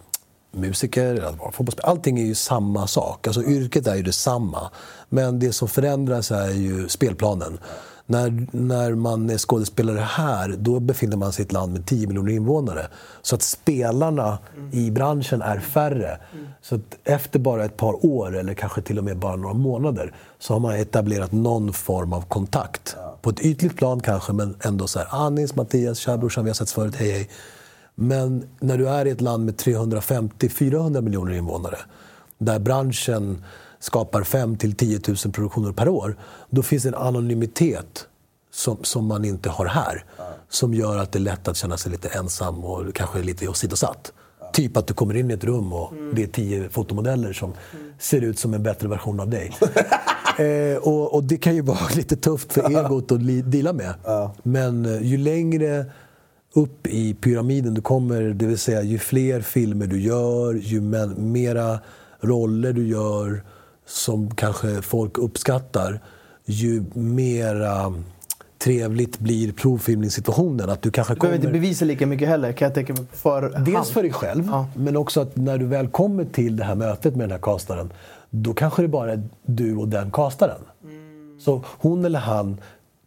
musiker eller att vara fotbollsspelare. Allting är ju samma sak. Alltså yrket är ju detsamma. Men det som förändras är ju spelplanen. När, när man är skådespelare här, då befinner man sig i ett land med 10 miljoner invånare. Så att spelarna i branschen är färre. Så att efter bara ett par år, eller kanske till och med bara några månader, så har man etablerat någon form av kontakt. På ett ytligt plan kanske, men ändå så här, Anis, Mattias, tja brorsan, vi har setts förut, hej hej. Men när du är i ett land med 350-400 miljoner invånare, där branschen skapar 5 till 10 000 produktioner per år, då finns en anonymitet som, som man inte har här. Som gör att det är lätt att känna sig lite ensam och kanske lite åsidosatt. Typ att du kommer in i ett rum och det är tio fotomodeller som ser ut som en bättre version av dig. eh, och, och det kan ju vara lite tufft för egot att li- deala med. Men eh, ju längre upp i pyramiden du kommer, det vill säga ju fler filmer du gör, ju mera roller du gör som kanske folk uppskattar, ju mera trevligt blir provfilmningssituationen. Att du kanske Du behöver kommer... inte bevisa lika mycket heller kan jag tänka mig. För Dels för dig själv, Ja. men också att när du väl kommer till det här mötet med den här castaren, då kanske det bara är du och den castaren. Så hon eller han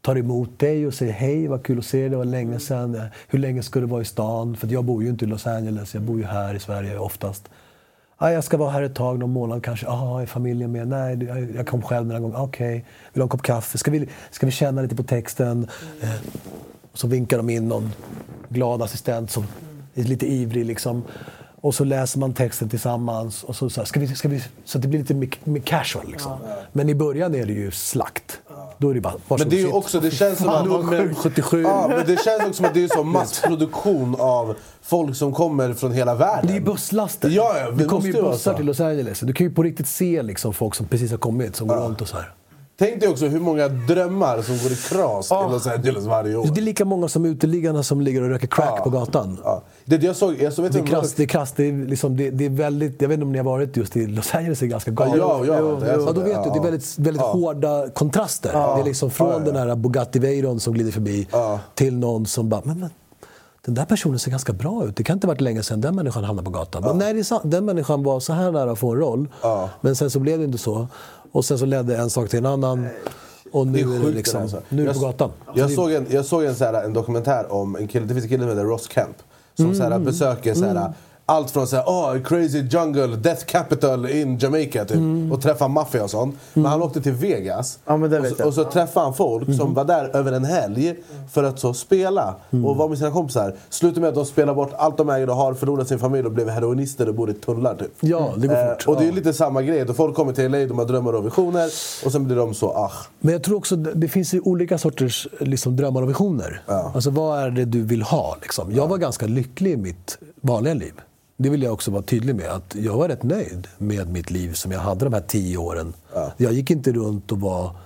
tar emot dig och säger hej, vad kul att se dig, det var länge sedan. Hur länge ska du vara i stan? För jag bor ju inte i Los Angeles, jag bor ju här i Sverige oftast. Ah, jag ska vara här ett tag, någon månad kanske. Ah, är familjen med? Nej, jag- kom själv några gånger. Okej, vill du ha en kopp kaffe? Ska vi, ska vi känna lite på texten? Eh, så vinkar de in någon glad assistent som är lite ivrig. Liksom. Och så läser man texten tillsammans. Och så, så, här, ska vi, ska vi, så det blir lite mer, mer casual. Liksom. Men i början är det ju slakt. Då är det bara, varsågod, Men det är också, det känns som att... nummer 77. Ja, men det känns också som att det är så massproduktion av folk som kommer från hela världen. Det är ju busslaster. Ja, ja, det det kommer ju bussar till Los Angeles. Du kan ju på riktigt se liksom folk som precis har kommit, som går runt och så här. Tänk dig också hur många drömmar som går i kras i Los Angeles varje år. Det är lika många som uteliggarna som ligger och röker crack Ja. på gatan. Ja. Det jag såg, jag såg, vet Det är krasst, det är krasst. Det är, liksom, det, det är väldigt, jag vet inte om ni har varit just i Los Angeles, det är ganska galet. Ja, ja, så ja, då vet du, det är ja. väldigt, väldigt Ja. hårda kontraster. Det är liksom från Ja, ja, ja. den här Bugatti Veyron som glider förbi Ja. till någon som bara, men, men den där personen ser ganska bra ut. Det kan inte ha varit länge sedan den människan hamnade på gatan. Men nej. Den människan var så här nära att få en roll. Ja. Men sen så blev det inte så. Och sen så ledde en sak till en annan. Och nu Det är, är det sjukt liksom, det där, alltså. nu är det Jag- på gatan. Jag Så såg en, jag såg en, så här, en dokumentär om en kille, det finns en kille som heter Ross Kemp. Som så Mm. här, besöker så här, allt från så här, oh, crazy jungle, death capital in Jamaica typ. Mm. Och träffar maffia och sånt. Men han åkte till Vegas. Ja, och, så, och så träffade han folk som var där över en helg för att så spela. Och var med sina kompisar. Slutade med att de spelade bort allt de ägde och har, förlorat sin familj och blev heroinister och bor i tunnlar typ. Ja, det går fort. och det är lite samma grej. Då folk kommer till LA, de har drömmar och visioner. Och sen blir de så, ah. Men jag tror också det finns ju olika sorters liksom, drömmar och visioner. Alltså vad är det du vill ha? Liksom? Jag var ganska lycklig i mitt vanliga liv. Det vill jag också vara tydlig med. Att jag var rätt nöjd med mitt liv som jag hade de här tio åren. Jag gick inte runt och var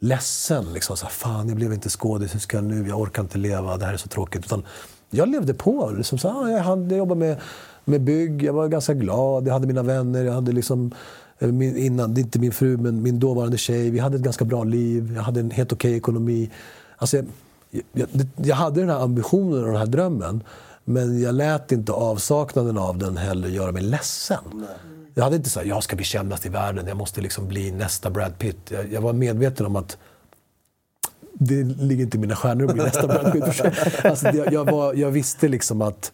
ledsen. Liksom, så här, Fan, jag blev inte skådis. Hur ska jag nu? Jag orkar inte leva. Det här är så tråkigt. Utan jag levde på. Liksom, så, ah, jag, hann- jag jobbade med, med bygg. Jag var ganska glad. Jag hade mina vänner. Jag hade liksom, eh, min, innan, inte min fru, men min dåvarande tjej. Vi hade ett ganska bra liv. Jag hade en helt okej ekonomi. Alltså, jag, jag, jag hade den här ambitionen och den här drömmen. Men jag lät inte avsaknaden av den heller göra mig ledsen. Jag hade inte sagt jag ska bli kändast i världen, jag måste liksom bli nästa Brad Pitt. Jag, jag var medveten om att det ligger inte i mina stjärnor att bli nästa Brad Pitt. alltså, det, jag, var, jag visste liksom att...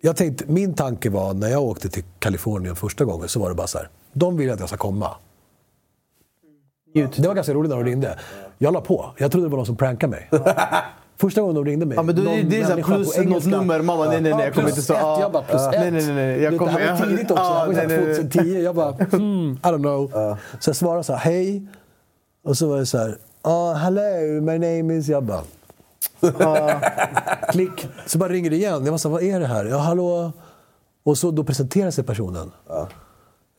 Jag tänkte, min tanke var när jag åkte till Kalifornien första gången så var det bara så här. De vill att jag ska komma. Det var ganska roligt när de ringde. Jag la på. Jag trodde det var någon som prankade mig. Första gången de ringde mig. Ja, men då, någon det är så här människa plus något nummer. Mamma, nej, nej, nej. Jag kommer inte så. Jag bara, plus Ja. ett. Nej, nej, nej, nej. Jag kommer, det här var tidigt också. Ja, det var nej, nej. 2010. Jag bara, hmm, I don't know. Så jag svarade så här, hej. Och så var det så här, uh, hello, my name is... Jag bara, klick. Så bara ringer det igen. Jag var så vad är det här? Ja, hallå? Och så då presenterar sig personen.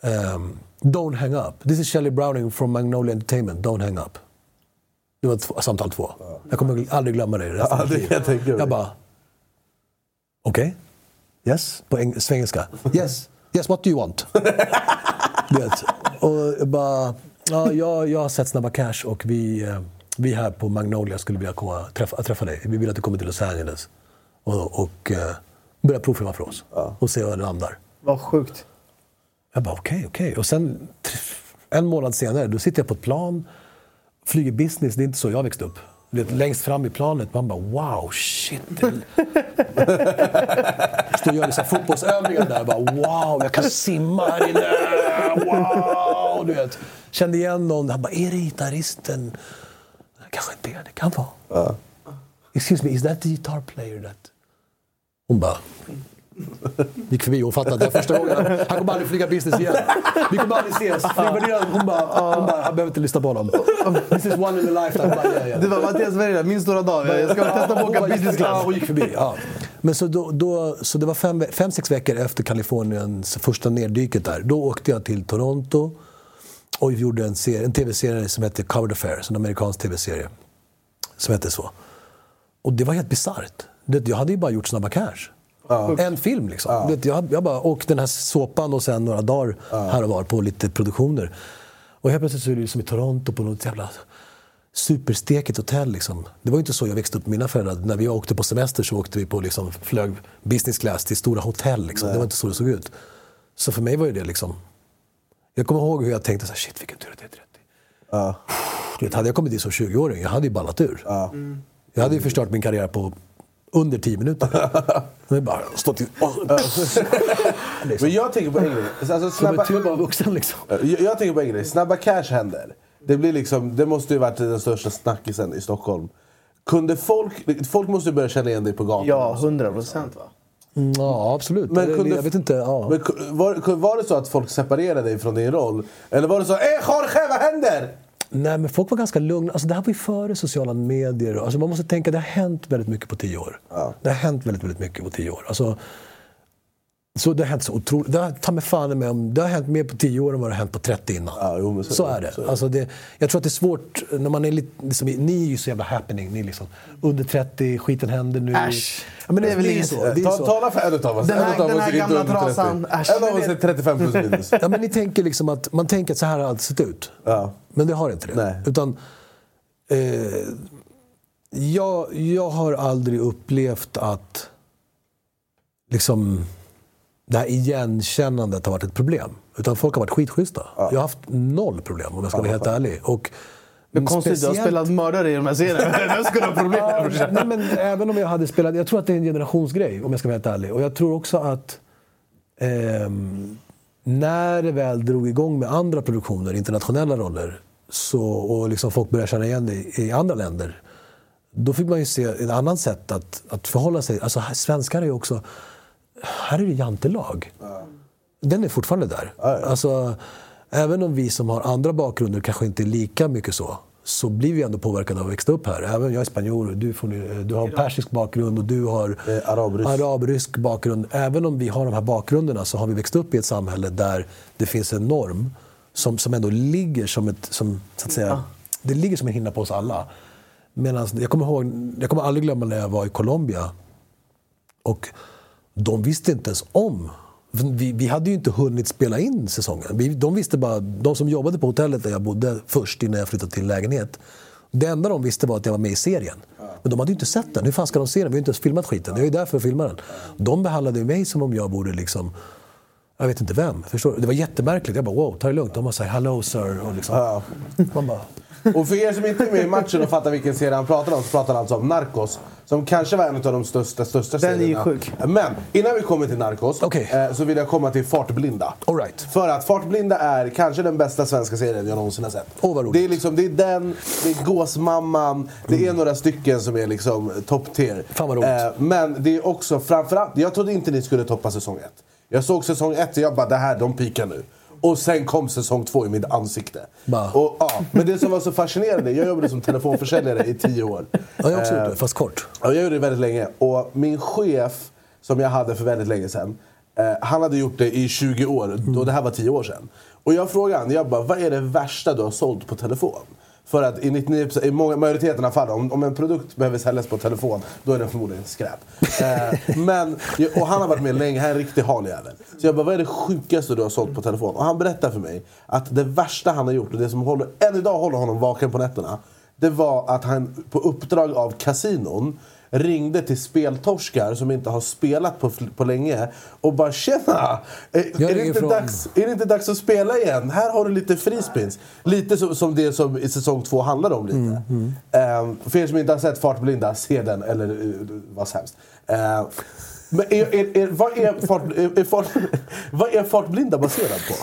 Ehm, don't hang up. This is Shelley Browning from Magnolia Entertainment. Don't hang up. Det var två, samtal två. Jag kommer aldrig glömma det resten Ja, av det mitt jag. Jag bara... Okej? Yes? På eng- svengelska. Yes? Yes, what do you want? Du vet. Och jag bara... Ja, jag, jag har sett Snabba Cash och vi, eh, vi här på Magnolia skulle vilja komma, träffa, träffa dig. Vi vill att du kommer till Los Angeles och, och eh, börja provfilma för oss. Och se var det landar. Vad sjukt. Jag bara okej, okej. Och sen en månad senare, då sitter jag på ett plan, flyger business. Det är inte så jag växte upp. Vet, längst fram i planet, man bara wow, shit. Står och gör så här fotbollsövningar där. Bara, wow, jag kan simma här inne. Wow, du vet. Kände igen någon. Han bara, är det gitarristen? Kanske inte är det. Kan vara. Excuse me, is that the guitar player that... Hon bara... Gick förbi var första gången. Han kommer aldrig flyga business igen. Vi kommer aldrig ses. Flygvärdinan, hon bara, hon bara, han behöver inte lyssna på honom. This is one in a lifetime. Bara, ja, ja. Det var Mattias Bergman, min stora dag. Jag ska testa på att åka bara business Ja, class. hon gick förbi. Ja. Men så, då, då, så det var fem, fem, sex veckor efter Kaliforniens första neddyket där. Då åkte jag till Toronto och gjorde en, serie, en tv-serie som hette Covered Affairs, en amerikansk tv-serie. Som hette så. Och det var helt bisarrt. Jag hade ju bara gjort Snabba Cash. En film liksom. Det- Jag, jag bara, och den här såpan och sen några dagar här och var på lite produktioner. Och helt plötsligt så är det liksom i Toronto på något jävla superstekigt hotell. Liksom. Det var inte så jag växte upp med mina föräldrar. När vi åkte på semester så åkte vi på liksom, flög business class till stora hotell. Liksom. Det var inte så det såg ut. Så för mig var det liksom... Jag kommer ihåg hur jag tänkte så här, shit vilken tur att det är 30. Ja. Du vet, hade jag kommit dit som 20-åring, jag hade ju ballat ur. Jag hade ju förstört min karriär på under 10 minuter. Men bara stått i... Men jag tänker på en grej. Alltså, Som snabba, en tur var vuxen liksom. jag, jag tänker på en grej. Snabba cash händer. Det, blir liksom, det måste ju varit den största snackisen i Stockholm. Kunde folk, folk måste ju börja känna igen dig på gatan. Ja, 100 procent va? Mm, Ja, absolut. Men kunde- jag vet inte. Ja. Men var, var det så att folk separerade dig från din roll? Eller var det så eh Jorge, vad händer? Nej, men folk var ganska lugna. Alltså, det här var ju före sociala medier. Alltså, man måste tänka, det har hänt väldigt mycket på tio år. Det har hänt väldigt, väldigt mycket på tio år. Alltså, så det har hänt så otroligt. Det har, ta mig fan med om, det har hänt mer på tio år än vad det har hänt på 30 innan. Ja, jo, så- så är det. så är det. Alltså det. Jag tror att det är svårt när man är lite... Liksom, ni är ju så jävla happening. Ni liksom, under 30, skiten händer nu. Äsch. Ja, men det är väl Det är det är så. Det är Ta, så. tala för en utav oss. Den här- den här gamla under 30. trasan. En av men oss det- är 35 plus minus. Ja, men ni tänker liksom att, man tänker att så här har allt sett ut. Ja. Men det har inte det. Nej. Utan, eh, jag, jag har aldrig upplevt att liksom, det här igenkännandet har varit ett problem. Utan folk har varit skitschyssta. Jag har haft noll problem om jag ska vara helt ärlig. Och, Men konstigt, du har speciellt- spelat mördare i de här serierna. Vem skulle ha problem? Ja, nej, men även om jag hade spelat... Jag tror att det är en generationsgrej, om jag ska vara helt ärlig. Och jag tror också att ehm, när det väl drog igång med andra produktioner, internationella roller, så, och liksom folk började känna igen det i andra länder, då fick man ju se ett annat sätt att, att förhålla sig. Alltså, svenskar är ju också... Här är det jantelag. Den är fortfarande där. Alltså, även om vi som har andra bakgrunder kanske inte är lika mycket så, så blir vi ändå påverkade av att växa upp här. Även jag är spanjor, du, får, du har persisk bakgrund och du har Eh, arabrysk. arabrysk bakgrund. Även om vi har de här bakgrunderna så har vi växt upp i ett samhälle där det finns en norm som, som ändå ligger som ett... Som, så att säga, Det ligger som en hinna på oss alla. Medan, jag, kommer ihåg, jag kommer aldrig glömma när jag var i Colombia. Och de visste inte ens om. Vi, vi hade ju inte hunnit spela in säsongen. Vi, de visste bara, de som jobbade på hotellet där jag bodde först innan jag flyttade till lägenhet. Det enda de visste var att jag var med i serien. Men de hade ju inte sett den. Hur fan ska de se den? Vi har ju inte ens filmat skiten. Jag är ju där för att filma den. De behandlade mig som om jag borde liksom... Jag vet inte vem. Förstår du? Det var jättemärkligt. Jag bara wow, ta det lugnt. De bara såhär hello sir. Och liksom. Man bara... Och för er som inte är med i matchen och fattar vilken serie han pratar om så pratar han alltså om Narcos. Som kanske var en av de största, största Den är ju serierna. sjuk. Men innan vi kommer till Narcos Okej. eh, så vill jag komma till Fartblinda. All right. För att Fartblinda är kanske den bästa svenska serien jag någonsin har sett. Roligt. det, är liksom, det är den, det är Gåsmamman, det är några stycken som är liksom top tier. Mm. Fan, vad roligt. Eh, men det är också framförallt, jag trodde inte ni skulle toppa säsong ett. Jag såg säsong ett och jag bara, det här, de pikar nu. Och sen kom säsong två i mitt ansikte. Och, ja, men det som var så fascinerande, jag jobbade som telefonförsäljare i tio år. Ja, jag har också Eh, gjort det, fast kort. Ja, jag gjorde det väldigt länge. Och min chef, som jag hade för väldigt länge sedan, eh, han hade gjort det i 20 år. Och det här var 10 år sedan. Och jag frågade honom, jag bara, vad är det värsta du har sålt på telefon? För att i, 99, i många, majoriteten av fallen, om, om en produkt behöver säljas på telefon, då är den förmodligen skräp. Eh, men, och han har varit med länge, han är en riktig haljävel. Så jag bara, vad är det sjukaste du har sålt på telefon? Och han berättar för mig att det värsta han har gjort, och det som håller, än idag håller honom vaken på nätterna, det var att han på uppdrag av kasinon ringde till speltorskar som inte har spelat på, på länge och bara “Tjena! Eh, Är, är, det inte från- dags, är det inte dags att spela igen? Här har du lite frispins.” Lite som, som det som i säsong två handlar om lite. Mm, Ehm, för er som inte har sett Fartblinda, se den eller uh, vad hemskt. Ehm, men är, är, är, vad, är är, är fart, vad är Fartblinda baserad på?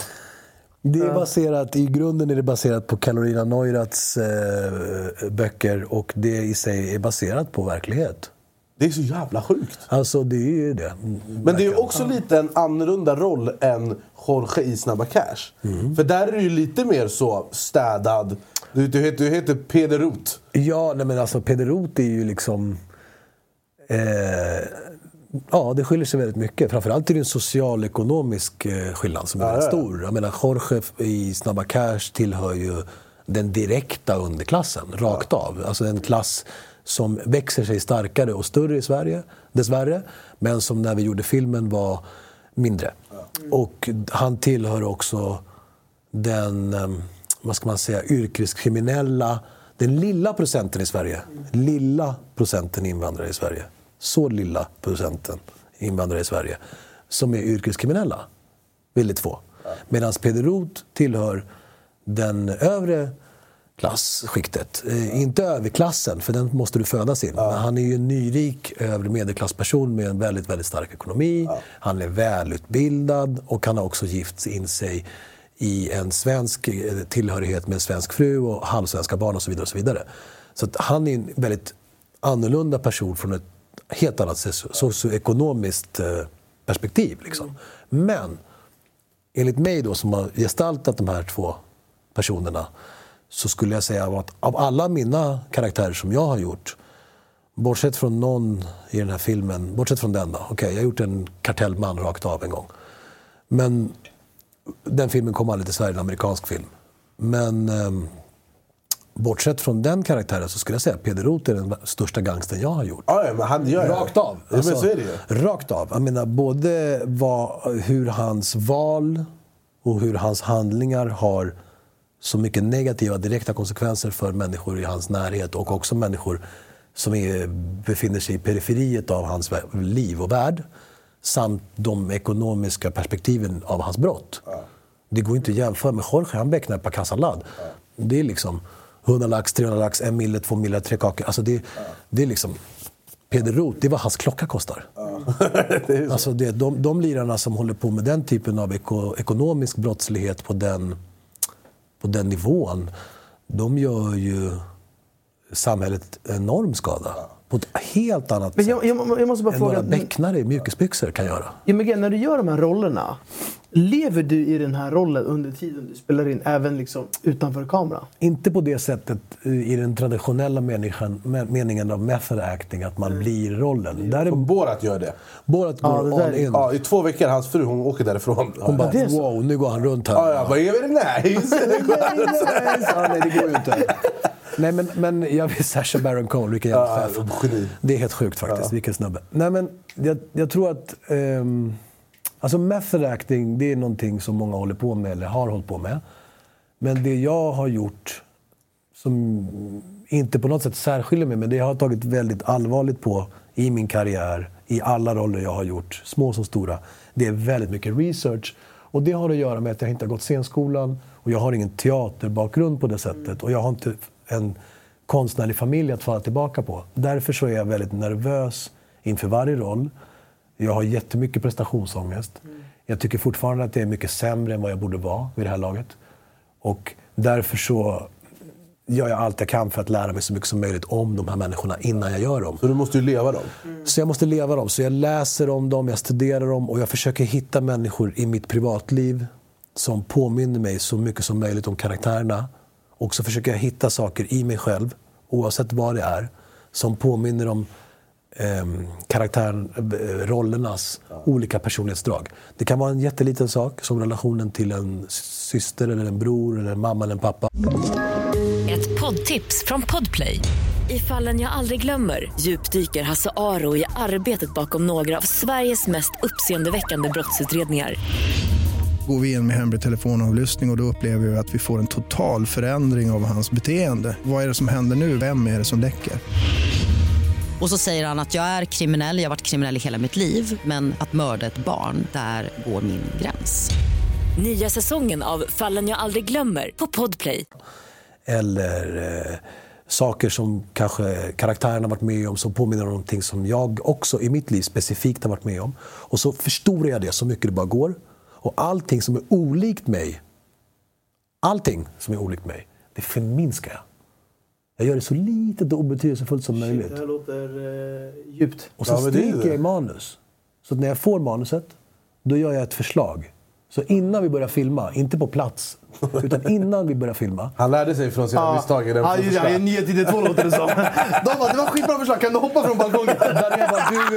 Det är baserat, I grunden är det baserat på Carolina Neuraths eh, böcker och det i sig är baserat på verklighet. Det är så jävla sjukt. Alltså det är ju det. Men det är ju också lite en annorlunda roll än Jorge i Snabba Cash. Mm. För där är du ju lite mer så städad. Du, du, heter, du heter Peder Roth. Ja, nej men alltså Peder Roth är ju liksom... Eh, ja, det skiljer sig väldigt mycket. Framförallt är det en socialekonomisk eh, skillnad som är väldigt stor. Jag menar, Jorge i Snabba Cash tillhör ju den direkta underklassen, rakt av. Alltså en klass som växer sig starkare och större i Sverige, dessvärre. Men som när vi gjorde filmen var mindre. Och han tillhör också den, eh, vad ska man säga, yrkeskriminella, den lilla procenten i Sverige. Lilla procenten invandrare i Sverige. Så lilla procenten invandrare i Sverige. Som är yrkeskriminella. Väldigt få. Medan Peder Roth tillhör den övre klasskiktet. Eh, inte överklassen, för den måste du födas in. Men han är ju en nyrik övre medelklassperson med en väldigt, väldigt stark ekonomi. Han är välutbildad och han har också gift in sig i en svensk eh, tillhörighet med en svensk fru och halvsvenska barn och så vidare. Och så vidare. så han är en väldigt annorlunda person från ett helt annat socioekonomiskt eh, perspektiv. Liksom. Men enligt mig då som har gestaltat de här två personerna så skulle jag säga att av alla mina karaktärer som jag har gjort Bortsett från någon i den här filmen, bortsett från den då. Okej, jag har gjort en kartellman rakt av en gång. Men den filmen kom aldrig till Sverige, en amerikansk film. Men ehm, bortsett från den karaktären så skulle jag säga att Peder Roth är den största gangstern jag har gjort. Ja, ja, men han gör. Rakt av. Ja, men så är det ju. Rakt av. Jag menar, både vad, hur hans val och hur hans handlingar har så mycket negativa direkta konsekvenser för människor i hans närhet och också människor som är, befinner sig i periferiet av hans liv och värld. Samt de ekonomiska perspektiven av hans brott. Det går inte att jämföra med Jorge, han becknar per kassalad. Det är liksom 100 lax, 300 lax, en mille, två mille, tre kakor. Alltså det, det är liksom... Peder Roth, det är vad hans klocka kostar. alltså det, de, de lirarna som håller på med den typen av eko, ekonomisk brottslighet på den, på den nivån, de gör ju samhället enorm skada. På ett helt annat Men sätt jag, jag, jag måste bara än fråga. några becknare i mjukisbyxor kan göra. Ja, men när du gör de här rollerna, lever du i den här rollen under tiden du spelar in, även liksom utanför kamera? Inte på det sättet eh, i den traditionella människan, me- meningen av method acting, att man blir rollen. Där är Och Borat gör det. Borat Ja, går det där all in. Ja, I två veckor, hans fru, hon åker därifrån. Hon bara, det är så. wow, nu går han runt här. Ja, ja, bara, är det nice? Det går ja, nej, det går ju inte. Nej, men, men jag vill Sacha Baron Cohen, vilken jävla Ja, geni. Det är helt sjukt faktiskt, vilken snubbe. Nej, men jag, jag tror att... ehm, alltså method acting, det är någonting som många håller på med, eller har hållit på med. Men det jag har gjort, som inte på något sätt särskiljer mig, men det jag har tagit väldigt allvarligt på i min karriär, i alla roller jag har gjort, små som stora, det är väldigt mycket research. Och det har att göra med att jag inte har gått scenskolan och jag har ingen teaterbakgrund på det sättet. Och jag har inte en konstnärlig familj att falla tillbaka på. Därför så är jag väldigt nervös inför varje roll. Jag har jättemycket prestationsångest. Jag tycker fortfarande att det är mycket sämre än vad jag borde vara vid det här laget. Och därför så gör jag allt jag kan för att lära mig så mycket som möjligt om de här människorna innan jag gör dem. Så du måste ju leva dem. Så jag måste leva dem. Så jag läser om dem, jag studerar dem och jag försöker hitta människor i mitt privatliv som påminner mig så mycket som möjligt om karaktärerna. Och så försöker jag hitta saker i mig själv, oavsett vad det är, som påminner om eh, karaktär, eh, rollernas olika personlighetsdrag. Det kan vara en jätteliten sak, som relationen till en syster, eller en bror, eller en mamma eller en pappa. Ett poddtips från Podplay. I fallen jag aldrig glömmer djupdyker Hasse Aro i arbetet bakom några av Sveriges mest uppseendeväckande brottsutredningar. Går vi in med hemlig telefonavlyssning och, och då upplever vi att vi får en total förändring av hans beteende. Vad är det som händer nu? Vem är det som läcker? Och så säger han att jag är kriminell, jag har varit kriminell i hela mitt liv men att mörda ett barn, där går min gräns. Nya säsongen av Fallen jag aldrig glömmer på Podplay. Eller eh, saker som kanske karaktären har varit med om som påminner om någonting som jag också i mitt liv specifikt har varit med om. Och så förstorar jag det så mycket det bara går. Och allting som är olikt mig, allting som är olikt mig, det förminskar jag. Jag gör det så litet och obetydelsefullt som möjligt. Det här låter eh, djupt. Och så Ja, stryker jag i manus. Så att när jag får manuset, då gör jag ett förslag. Så innan vi börjar filma, inte på plats, utan innan vi börjar filma. Han lärde sig från sina misstag i den Ja, just det. första. I 992 låter det som. De bara, det var skitbra förslag. Kan du hoppa från balkongen? Daniel bara, du...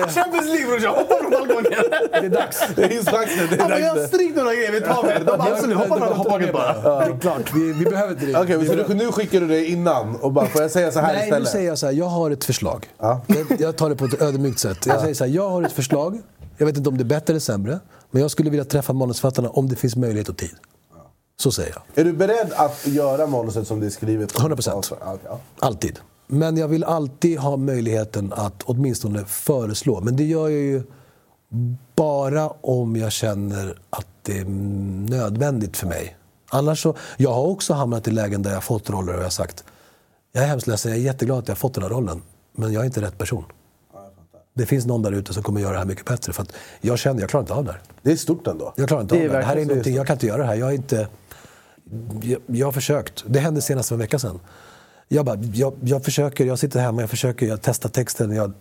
Eh, Champions League brorsan, hoppa från balkongen. det är dags. Det är dags nu, det är Han bara, jag har dags nu. strykt några grejer vid taket. De bara, absolut, hoppa från taket bara. Ja, det är klart. Vi, vi behöver inte det. Okej, så du, nu skickar du det innan och bara, får jag säga så här Nej, nu istället? säger jag så här, jag har ett förslag. Ja. Jag, jag tar det på ett ödmjukt sätt. Jag säger så här, jag har ett förslag. Jag vet inte om det är bättre eller sämre. Men jag skulle vilja träffa manusförfattarna om det finns möjlighet och tid. Så säger jag. Är du beredd att göra manuset som det är skrivet? 100%. Ja, okej, ja. Alltid. Men jag vill alltid ha möjligheten att åtminstone föreslå. Men det gör jag ju bara om jag känner att det är nödvändigt för mig. Annars så, jag har också hamnat i lägen där jag har fått roller och jag har sagt jag är hemskt ledsen, jag är jätteglad att jag har fått den här rollen. Men jag är inte rätt person. Det finns någon där ute som kommer göra det här mycket bättre. För att jag känner, jag klarar inte av det här. Det är stort ändå. Jag klarar inte Det av det. här. Det här är någonting, jag kan inte göra det här. Jag, är inte, jag, jag har försökt. Det hände senast för en vecka sedan. Jag, bara, jag, jag försöker, jag sitter hemma, jag försöker, jag testar texten. Jag,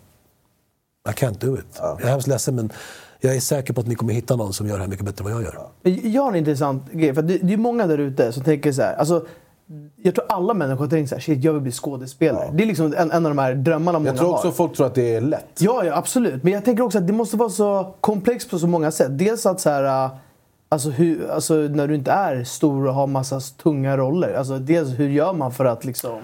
I can't do it. Jag är hemskt ledsen men jag är säker på att ni kommer hitta någon som gör det här mycket bättre än vad jag gör. Jag har en intressant grej. För det, det är många där ute som tänker så här. Alltså, jag tror alla människor tänker så här, shit jag vill bli skådespelare. Det är liksom en, en av de här drömmarna många Jag tror också har. folk tror att det är lätt. Ja, ja, absolut. Men jag tänker också att det måste vara så komplext på så många sätt. Dels att så här, alltså, hur, alltså när du inte är stor och har massa tunga roller. Alltså, dels hur gör man för att liksom...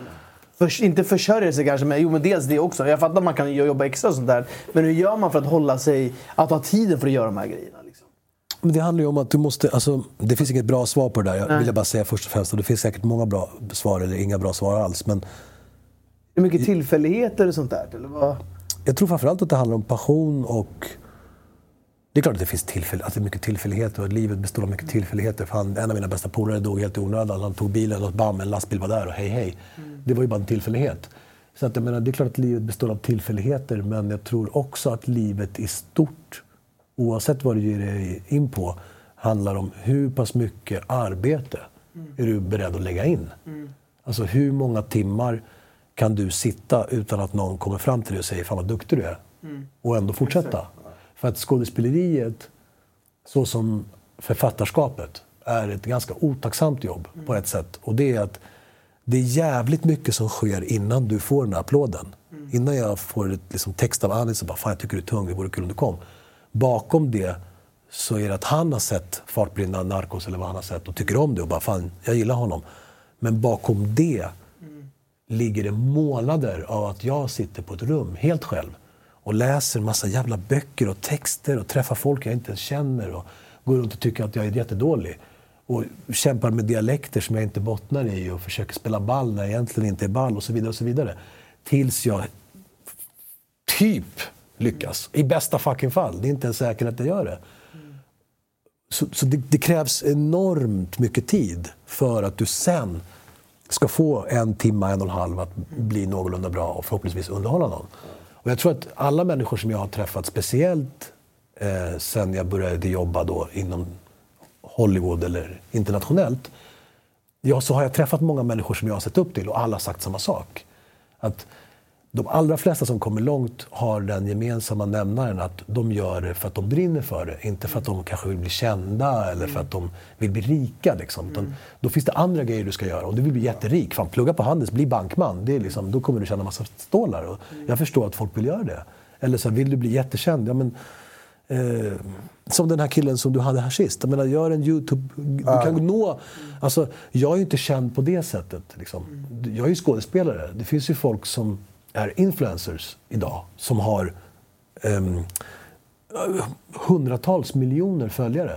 För, inte försörja sig kanske, men jo men dels det också. Jag fattar att man kan jobba extra och sånt där. Men hur gör man för att hålla sig, att ha tiden för att göra de här grejerna? Liksom? Men det handlar ju om att du måste, alltså, det finns inget bra svar på det där. Jag vill jag bara säga först och främst. Och det finns säkert många bra svar eller inga bra svar alls. Men Hur mycket tillfälligheter och sånt där? Eller vad? jag tror framförallt att det handlar om passion och... Det är klart att det finns tillfäll, att det är mycket tillfälligheter och att livet består av mycket tillfälligheter. För han, en av mina bästa polare dog helt i onödan. Han tog bilen och bam, en lastbil var där och hej hej. Det var ju bara en tillfällighet. Så att jag menar, det är klart att livet består av tillfälligheter men jag tror också att livet i stort, oavsett vad du ger dig in på, handlar om hur pass mycket arbete är du beredd att lägga in. Alltså hur många timmar kan du sitta utan att någon kommer fram till dig och säger “Fan vad duktig du är” och ändå fortsätta. För att skådespeleriet, så som författarskapet, är ett ganska otacksamt jobb på ett sätt. Och det är att det är jävligt mycket som sker innan du får den här applåden. Innan jag får ett liksom, text av Anis och bara “Fan jag tycker du är tung, det vore kul om du kom”. Bakom det så är det att han har sett Fartblinda, Narcos eller vad han har sett och tycker om det och bara “Fan, jag gillar honom”. Men bakom det ligger det månader av att jag sitter på ett rum helt själv och läser massa jävla böcker och texter och träffar folk jag inte ens känner och går runt och tycker att jag är jättedålig. Och kämpar med dialekter som jag inte bottnar i och försöker spela ball när jag egentligen inte är ball och så vidare. och så vidare. Tills jag typ lyckas. I bästa fucking fall. Det är inte ens säkert att jag gör det. Så, så det, det krävs enormt mycket tid för att du sen ska få en timme, en och en halv att bli någorlunda bra och förhoppningsvis underhålla någon. Och jag tror att alla människor som jag har träffat, speciellt eh, sen jag började jobba då inom Hollywood eller internationellt, ja, så har jag träffat många människor som jag har sett upp till och alla har sagt samma sak. Att de allra flesta som kommer långt har den gemensamma nämnaren att de gör det för att de brinner för det. Inte för att de kanske vill bli kända eller för att de vill bli rika. Liksom. Utan då finns det andra grejer du ska göra. Om du vill bli jätterik, fan, plugga på Handels, bli bankman. Det är liksom, då kommer du tjäna massa stålar. Och jag förstår att folk vill göra det. Eller så vill du bli jättekänd? Ja, men, eh, som den här killen som du hade här sist. Jag menar, gör en YouTube... Du kan nå... Alltså, jag är ju inte känd på det sättet. Liksom. Jag är ju skådespelare. Det finns ju folk som är influencers idag som har um, hundratals miljoner följare.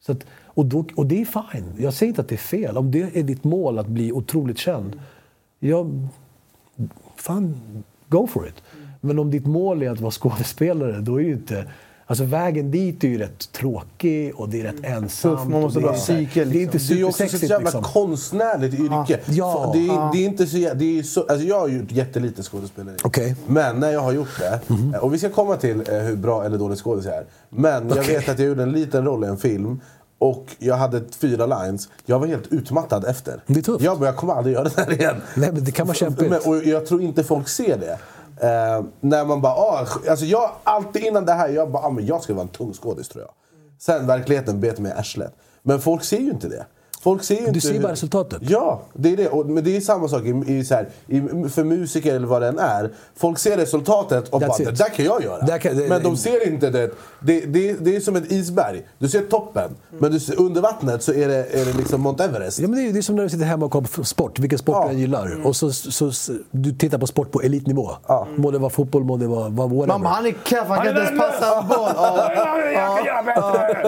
Så att, och, då, och det är fine. Jag säger inte att det är fel. Om det är ditt mål att bli otroligt känd. Jag, fan, go for it. Men om ditt mål är att vara skådespelare, då är ju inte... Alltså vägen dit är ju rätt tråkig och det är rätt ensamt. Tuff, man måste och det är- psyke, Det är inte Det är ju också så supersexigt jävla liksom. konstnärligt yrke. Ja. Det, är, det är inte så, jä- det är så... Alltså jag har gjort jättelite skådespeleri. Okej. Men när jag har gjort det, Mhm. och vi ska komma till eh, hur bra eller dålig skådis jag är. Men jag vet att jag gjorde en liten roll i en film. Och jag hade fyra lines. Jag var helt utmattad efter. Det är tufft. Jag, bara, jag kommer aldrig göra det här igen. Nej, men det kan vara kämpigt. Men, och jag tror inte folk ser det. Eh, när man bara, ah, alltså jag, alltid innan det här, jag bara, ah, men jag ska vara en tung skådis tror jag. Sen verkligheten bet mig i arslet. Men folk ser ju inte det. Folk ser ju inte ser hur- bara resultatet. Ja, det är det. Och, men det är samma sak i, i, så här, i, för musiker eller vad det än är. Folk ser resultatet och That's bara, it. det där kan jag göra. Kan- det- men de ser inte det. Det, det. det är som ett isberg. Du ser toppen, men du ser, under vattnet så är det, är det liksom Mount Everest. Ja, men det, är, det är som när du sitter hemma och kollar på sport, vilken sport Ja. jag gillar. Och så, så, så, du tittar på sport på elitnivå. Ja. Må det vara fotboll, må det vara vad whatever. Bara, han är keff, han kan inte ens passa en boll.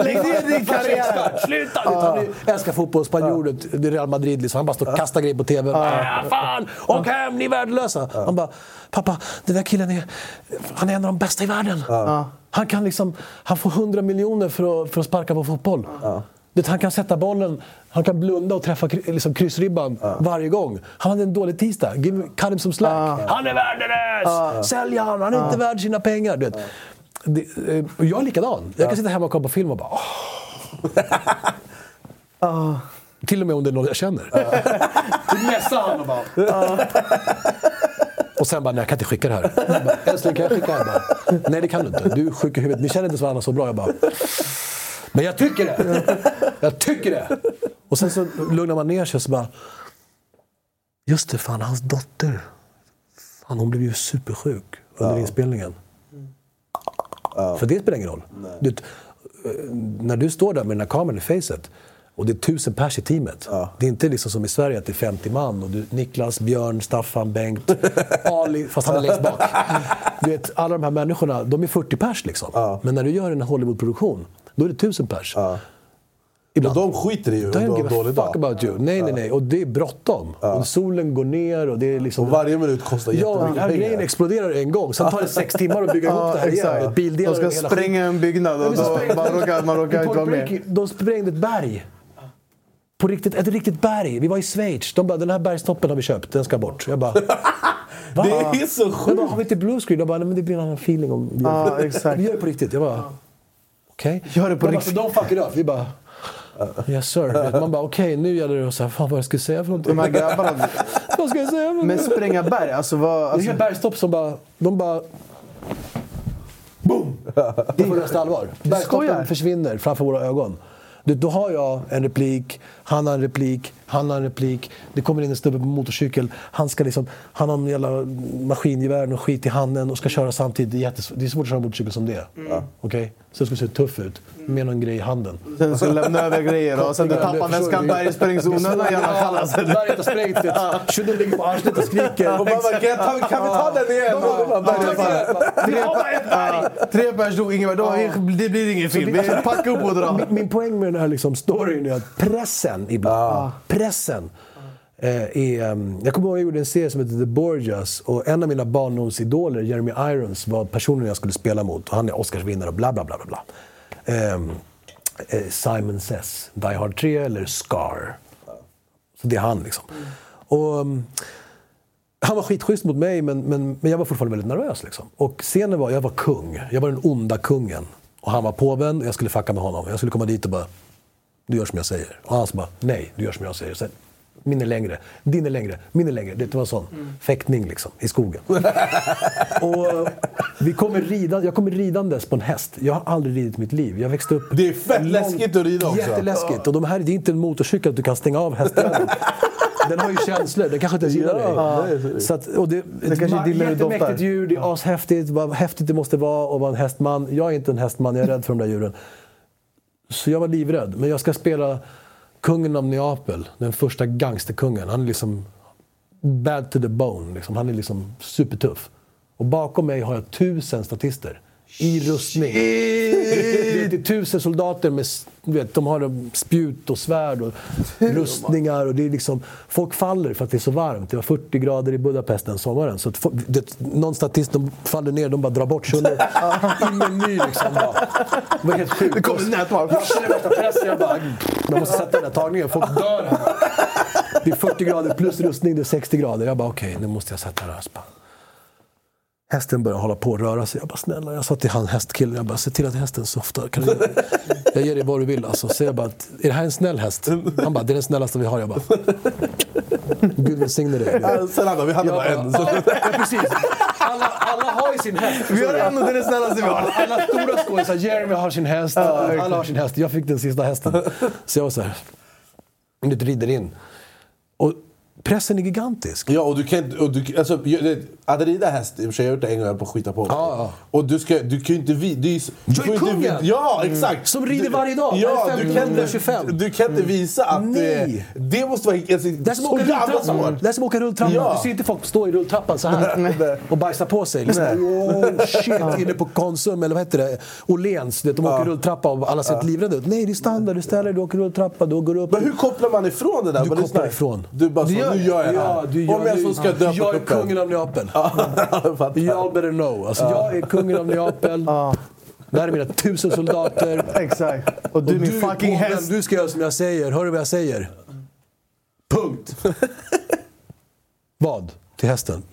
Lägg ner din karriär. Sluta! Ja. Han är- älskar fotboll, spanjorer, det är Real Madrid. Liksom. Han bara står och kastar grejer på TV. Ah, fan! Åk hem, ni är värdelösa! Han bara, pappa, den där killen är, han är en av de bästa i världen. Han, kan liksom, han får 100 miljoner för att, för att sparka på fotboll. Du vet, Han kan sätta bollen, han kan blunda och träffa liksom, kryssribban varje gång. Han hade en dålig tisdag. Give, cut him some slack. Han är värdelös! Sälj han, han är inte värd sina pengar. Du vet. Det, eh, och jag är likadan. Jag kan sitta hemma och kolla på film och bara åh, till och med om det är någon jag känner. Messa han och bara... Och sen bara, nej jag kan inte skicka det här. Bara, Älskling kan jag skicka det här? Bara, nej det kan du inte. Du är sjuk i huvudet. Ni känner inte varandra så bra. Jag bara, men jag tycker det! Jag tycker det! Och sen så lugnar man ner sig och så bara, just det, fan hans dotter. Fan, hon blev ju supersjuk under inspelningen. För det spelar ingen roll. Du, eh, när du står där med den här kameran i facet och det är tusen pers i teamet. Det är inte liksom som i Sverige att det är 50 man. Och du, Niklas, Björn, Staffan, Bengt, Ali, fast han är längst bak. Du vet, alla de här människorna, de är 40 pers liksom. Men när du gör en Hollywoodproduktion, då är det tusen pers. Och Ibland. de skiter i om du har en dålig fuck dag. about you. Nej, nej, nej. Och det är bråttom. Och solen går ner och det är liksom... Och varje minut kostar Ja, jättemycket här pengar. grejen exploderar en gång. Sen tar det sex timmar att bygga ihop det här igen. Bildelar De ska och spränga en byggnad och då, man råkar, man råkar I inte vara med. De sprängde ett berg. På riktigt, ett riktigt berg. Vi var i Schweiz. De bara, den här bergstoppen har vi köpt, den ska bort. Jag bara, Va? Det är så Jag bara, sjukt! har vi inte bluescreen? De bara, nej men det blir en annan feeling om vi gör Ja, det. exakt. Vi gör det på riktigt. Jag bara, okej. Gör det på De bara, riktigt. så De fuck it up. Vi bara, yes sir. Man bara, okej nu gäller det att säga, fan vad jag ska säga för någonting. De här grabbarna. Vad ska jag säga? för Men spränga berg, alltså vad... Det är Alltså, ett bergstopp som bara... De bara... Boom! Det är på nästa allvar. Bergstoppen försvinner framför våra ögon. Du, då har jag en replik, han har en replik, han har en replik. Det kommer in en snubbe på motorcykel. Han, ska liksom, han har en jävla maskingevär och skit i handen och ska köra samtidigt. Det är, det är svårt att köra motorcykel som det. Mm. Okej? Så det ska se tuff ut med någon grej i handen. sen ska du lämna över grejer och sen du tappar väskan, berget sprängs onödan i alla fall. Alltså. Berget har sprängt. Tjuren ligger på arslet och skriker. Och man bara, kan, vi ta den igen? Vi har ett berg! Tre pers dog, ingen Det blir ingen film. Vi packar upp och drar. Min, min poäng med den här liksom storyn är att pressen ibland, pressen. Eh, är, ehm, jag kommer ihåg jag gjorde en serie som heter The Borgias och en av mina barndomsidoler, Jeremy Irons, var personen jag skulle spela mot. Och han är Oscarsvinnare och bla bla bla. bla, bla. Ehm, eh, Simon Says, Die Hard 3 eller Scar. Så det är han liksom. Och, ehm, han var skitschysst mot mig, men, men, men jag var fortfarande väldigt nervös. Liksom. Och scenen var, jag var kung. Jag var den onda kungen. Och han var påven och jag skulle fucka med honom. Jag skulle komma dit och bara, du gör som jag säger. Och han så bara, nej, du gör som jag säger. Sen, min är längre, din är längre, min är längre. Det var en sån fäktning liksom, i skogen. och vi kommer rida, jag kommer ridandes på en häst. Jag har aldrig ridit i mitt liv. Jag växte upp... Det är fett läskigt att rida också. Jätteläskigt. Och de här, det är inte en motorcykel att du kan stänga av hästen. Den har ju känslor, den kanske inte gillar dig. Så att, och det, det kanske är doftar. Jättemäktigt djur, det är ashäftigt. Vad häftigt det måste vara att vara en hästman. Jag är inte en hästman, jag är rädd för de där djuren. Så jag var livrädd. Men jag ska spela kungen av Neapel, den första gangsterkungen. Han är liksom bad to the bone. Liksom. Han är liksom supertuff. Och bakom mig har jag tusen statister i rustning. Det är tusen soldater med vet, de har spjut och svärd och rustningar. Och det är liksom, folk faller för att det är så varmt. Det var 40 grader i Budapest den sommaren. Så det, någon statist de faller ner, de bara drar bort sig under i meny. Liksom, bara. Det var helt sjukt. Det kommer en nätvarp. Jag känner värsta pressen. Jag bara, jag måste sätta den här tagningen. Folk dör här. Det är 40 grader plus rustning, det är 60 grader. Jag bara, okej, nu måste jag sätta det här. Hästen började hålla på att röra sig. Jag bara, snälla, jag sa till han hästkillen, jag bara, se till att hästen softar. Kan du? Jag ger dig vad du vill alltså. Så jag bara, är det här en snäll häst? Han bara, det är den snällaste vi har. Jag bara, Gud välsigne dig. Sen hade vi hade bara en. Precis. Alla, alla har ju sin häst. Vi har en och det är det snällaste vi har. Alla stora skådisar, Jeremy har sin häst, alla har sin häst. Jag fick den sista hästen. Så jag var så här, lite rider in. Pressen är gigantisk. Ja, och du kan inte... och du- Alltså, jag- det- att rida häst, i och för sig, jag har gjort det en gång, jag på att skita på mig. Ja, ja. Och du, ska, du kan ju inte... vi- Du, du Jag är får inte kungen! vi- Ja, exakt! Som rider varje dag. Ja, du 15, kan, inte, 25. du kan inte visa att Nej. det, det måste vara alltså, Det är som att så jävla svårt. Det är som att åka rulltrappan. Ja. Du ser inte folk stå i rulltrappan så här och bajsa på sig. Liksom, oh, shit, inne på Konsum eller vad heter det? Åhléns. De åker rulltrappa och alla ser livrädda ut. Nej, det är standard. Du ställer dig, du åker rulltrappa, du går upp. Men hur kopplar man ifrån det där? Du kopplar ifrån. Du bara så, nu gör jag det Ja, här. du gör Om jag så ska döpa Jag är kuppen. kungen av Neapel. Y'all better know. Alltså, Jag är kungen av Neapel. Det här är mina tusen soldater. Exakt. Och du är min fucking påven, häst. Du ska göra som jag säger. Hör du vad jag säger? Punkt. vad? Till hästen.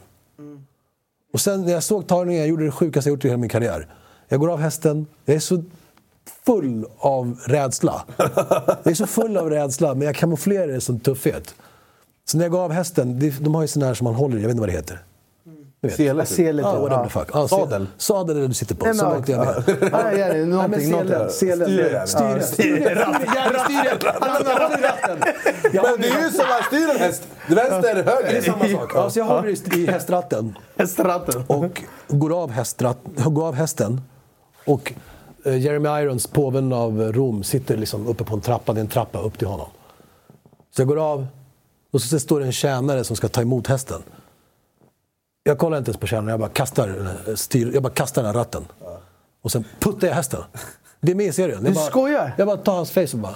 Och sen när jag såg tagningen, jag gjorde det sjukaste jag gjort i hela min karriär. Jag går av hästen, jag är så full av rädsla. Jag är så full av rädsla, men jag kamouflerar det som tuffhet. Så när jag går av hästen, de har ju sån här som man håller i, jag vet inte vad det heter. Sele. Sele, Ja, whatever the fuck. Ja, Sadel. Sadel är det du sitter på. Nej, Så långt är jag med. Nej, någonting. selen, håller i ratten. Men det är ju som man styr en häst. Vänster, Det är höger. samma sak. Ja, så jag håller i- i hästratten Hästratten. och går av, hästratt, går av hästen. Och eh, Jeremy Irons, påven av Rom, sitter liksom uppe på en trappa. Det är en trappa upp till honom. Så jag går av och så står det en tjänare som ska ta emot hästen. Jag kollar inte ens på tjänaren, jag bara kastar, här styr, jag bara kastar den här ratten. Och sen puttar jag hästen. Det är med i serien. Jag Du bara, skojar? Jag bara tar hans face och bara...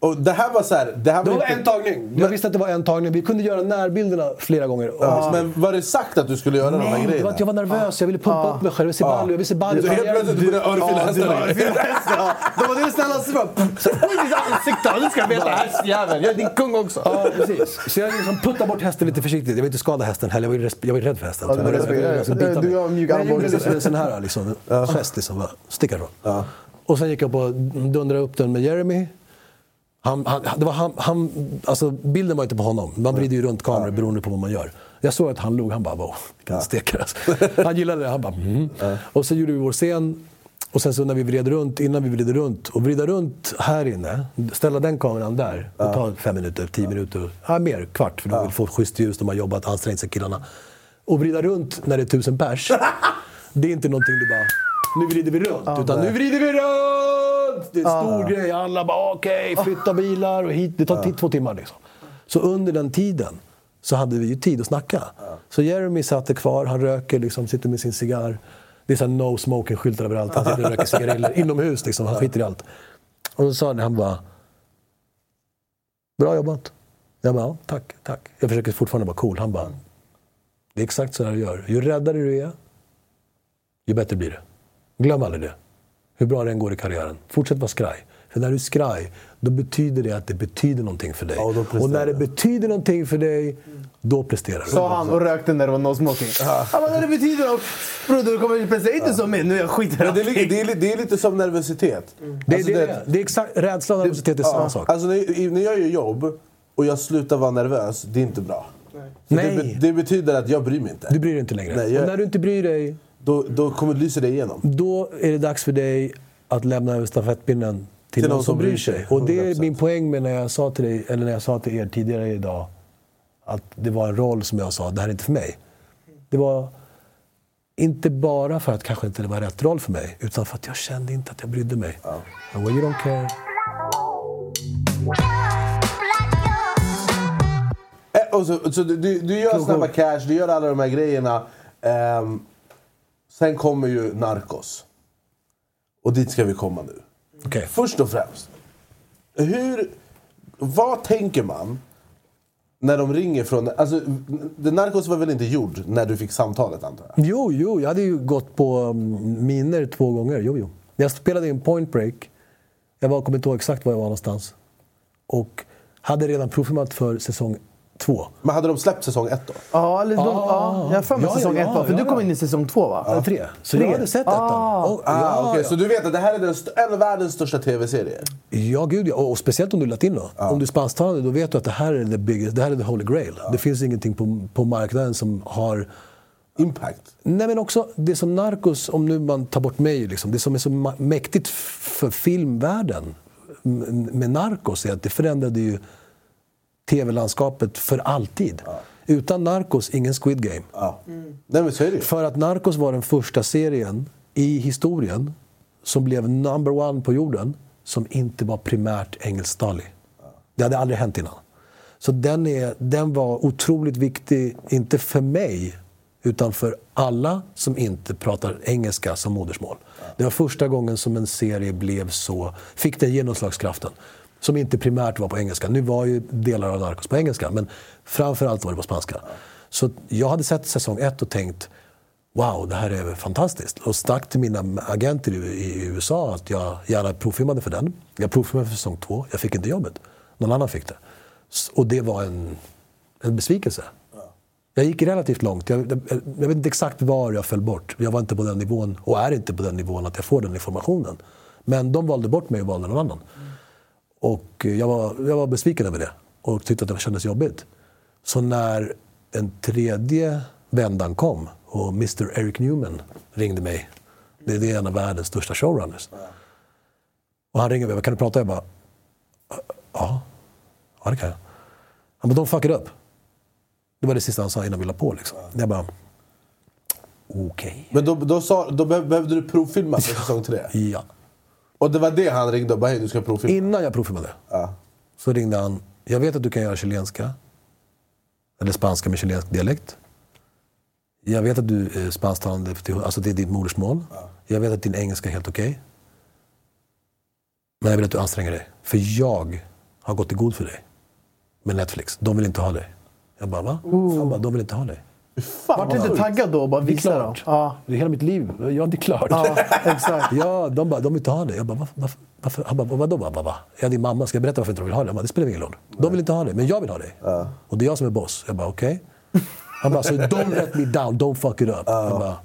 Och det här var så här, det här Det var var inte- en tagning. Jag visste att det var en tagning. Vi kunde göra närbilderna flera gånger. Ja, Men var det sagt att du skulle göra de här Nej, det var grejerna? att jag var nervös. Jag ville pumpa upp mig själv. Jag vill se Baljo. Jag vill se Baljo. Så helt plötsligt började örfila hästen. De var det snällaste Så oj, ditt ansikte! Du ska veta, hästjävel. Jag är din kung också. Ja, precis. Så jag liksom puttade bort hästen lite försiktigt. Jag vill inte skada hästen heller. Jag var, jag var rädd för hästen. Ja, du var du har mjuk jag armbåge, gjorde en sån här liksom, gest. Liksom, sticka ifrån. Och sen gick jag på dundrade upp den med Jeremy. Han, han, det var han, han, alltså bilden var inte på honom. Man vrider ju runt kameror beroende på vad man gör. Jag såg att han log. Han bara wow, vilken stekare. Alltså. Han gillade det. Han bara mm. Och så gjorde vi vår scen. Och sen så när vi vred runt, innan vi vred runt, och vrida runt här inne, ställa den kameran där, det tar fem minuter, tio minuter, ja, mer, kvart, för de vill få schysst ljus, de har jobbat, ansträngt sig killarna. Och vrida runt när det är tusen pers, det är inte någonting du bara, nu vrider vi runt, utan nu vrider vi runt! Det är en stor grej, alla bara okej, flytta bilar och hit, det tar t- två timmar liksom. Så under den tiden så hade vi ju tid att snacka. Så Jeremy satt kvar, han röker, liksom, sitter med sin cigarr. Det är så no smoking-skyltar överallt. Han sitter och röker cigareller inomhus, liksom. han skiter i allt. Och så sa han, han bara... Bra jobbat. Jag bara, ja, tack, tack. Jag försöker fortfarande vara cool. Han bara, det är exakt så här du gör. Ju räddare du är, ju bättre blir det. Glöm aldrig det. Hur bra det än går i karriären. Fortsätt vara skraj. För när du är skraj, då betyder det att det betyder någonting för dig. Ja, och när det betyder någonting för dig, då presterar du. Sa han och rökte när det var no smoking. Han bara, "Nej, det betyder något. Broder, du kommer prestera inte som mig. Nu är jag skiter Men det, det, är, det är lite som nervositet. Det, Alltså, det, det, det är exakt, rädsla och nervositet är samma ja, sak. Alltså när, när jag gör jobb och jag slutar vara nervös, det är inte bra. Nej. Det, det betyder att jag bryr mig inte. Du bryr dig inte längre. Nej, jag- Och när du inte bryr dig, Då, då kommer lyser det igenom. då är det dags för dig att lämna över stafettpinnen till, någon, som bryr sig. Och det är 100%. min poäng med när jag sa till dig, eller när jag sa till er tidigare idag, att det var en roll som jag sa, det här är inte för mig. Det var inte bara för att kanske inte det var rätt roll för mig, utan för att jag kände inte att jag brydde mig. And when you don't care, Eh, Och så, så du, du gör snabba cash, du gör alla de här grejerna. ehm, Sen kommer ju Narcos. Och dit ska vi komma nu. Okej. Först och främst. Hur, vad tänker man när de ringer från... Alltså, Narcos var väl inte gjord när du fick samtalet antar jag? Jo, jo, jag hade ju gått på um, miner två gånger. Jo, jo. Jag spelade in Point Break. Jag var, kommer inte ihåg exakt var jag var någonstans. Och hade redan provfilmat för säsong två. Men hade de släppt säsong ett då? Ja, eller de, Ah. ja, jag har för mig Ja, ja, säsong ja, ett va? För ja, du kom ja. in i säsong två va? Eller tre. Så Tre. jag hade sett ettan. Ah. Och- Ah, ja, okej, ja. Så du vet att det här är den en av världens största tv-serier? Ja, gud ja. Och, och speciellt om du är latino. Om du är spansktalande, då vet du att det här är the biggest, det här är the holy grail. Det finns ingenting på, på marknaden som har... Impact? Nej men också, det som Narcos, om nu man tar bort mig, liksom, det som är så mäktigt för filmvärlden med Narcos är att det förändrade ju tv-landskapet för alltid. Utan Narcos, ingen Squid Game. Ja. Nej men så är det. För att Narcos var den första serien i historien som blev number one på jorden som inte var primärt engelsktalig. Det hade aldrig hänt innan. Så den, är, den var otroligt viktig, inte för mig, utan för alla som inte pratar engelska som modersmål. Det var första gången som en serie blev så, fick den genomslagskraften. Som inte primärt var på engelska. Nu var ju delar av Narcos på engelska, men framförallt var det på spanska. Så jag hade sett säsong ett och tänkt Wow, det här är fantastiskt. Och stack till mina agenter i, USA att jag gärna provfilmade för den. Jag provfilmade för säsong två. Jag fick inte jobbet. Någon annan fick det. Och det var en, en besvikelse. Jag gick relativt långt. Jag, jag, jag vet inte exakt var jag föll bort. Jag var inte på den nivån och är inte på den nivån att jag får den informationen. Men de valde bort mig och valde någon annan. Och jag var, jag var besviken över det och tyckte att det kändes jobbigt. Så när den tredje vändan kom och Mr Eric Newman ringde mig. Det är en av världens största showrunners. Och han ringer mig. Kan du prata? Jag bara... Ja, ja det kan jag. Han bara, de fucked up. Det var det sista han sa innan vi la på. Liksom. Jag bara... Okej. Men då, då, sa, då be- behövde du provfilma för säsong tre? Ja. Och det var det han ringde och bara hej du ska provfilma? Innan jag provfilmade Ja. så ringde han. Jag vet att du kan göra chilenska. Eller spanska med chilensk dialekt. Jag vet att du är spansktalande, till- alltså det är ditt modersmål. Jag vet att din engelska är helt okej. Men jag vill att du anstränger dig. För jag har gått i god för dig. Med Netflix. De vill inte ha dig. Jag bara, va? Han bara, de vill inte ha dig. Vart du inte taggad då bara Det är visa klart. Ja, Det är hela mitt liv. Ja, det är klart. ja exakt. Ja, de bara, de vill inte ha det. Jag bara, varför? varför? Han bara, vadå? Bara, bara, ja, din mamma, ska jag berätta varför inte de vill ha det? Jag bara, det spelar ingen roll. De vill inte ha det, men jag vill ha det. Och det är jag som är boss. Jag bara, okej. Han bara, so don't let me down, don't fuck it up. Jag bara,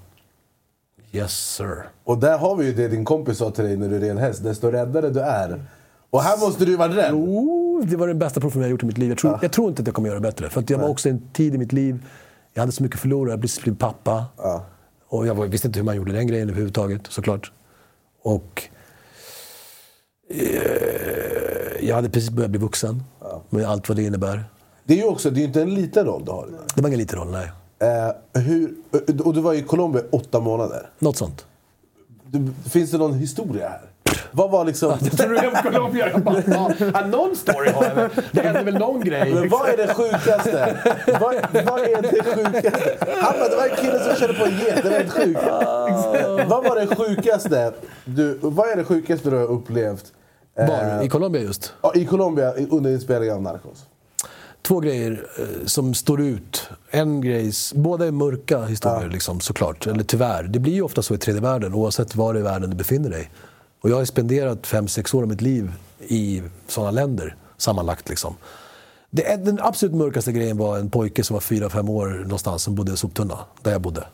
yes sir. Och där har vi ju det din kompis sa till dig när du red häst. Desto räddare du är. Och här måste du ju vara rädd. Oh, det var den bästa profilen jag gjort i mitt liv. Jag tror, jag tror inte att jag kommer göra det bättre. För att jag var också en tid i mitt liv, jag hade så mycket förlora, jag hade precis blivit pappa. Och jag visste inte hur man gjorde den grejen överhuvudtaget, såklart. Och eh, jag hade precis börjat bli vuxen, med allt vad det innebär. Det är ju också, det är ju inte en liten roll du har. det. Det var ingen liten roll, nej. Eh, hur, och du var i Colombia åtta månader. Något sånt. Du, finns det någon historia här? Vad var liksom... Jag tror du hem Colombia. Jag bara, ja, ja, någon story har jag väl. Det hände väl någon grej. Men vad är det sjukaste? vad, vad är det sjukaste? Han bara, det var en kille som körde på en get. Det var helt sjukt. vad var det sjukaste du, vad är det sjukaste du har upplevt eh, Var? I Colombia just. ja, i Colombia under inspelningen av Narcos? Två grejer eh, som står ut. En grej, båda är mörka historier liksom, såklart. Eller tyvärr. Det blir ju ofta så i tredje världen oavsett var i världen du befinner dig. Och jag har spenderat fem sex år av mitt liv i sådana länder sammanlagt. Liksom. Det, den absolut mörkaste grejen var en pojke som var fyra fem år någonstans som bodde i soptunna, där jag bodde.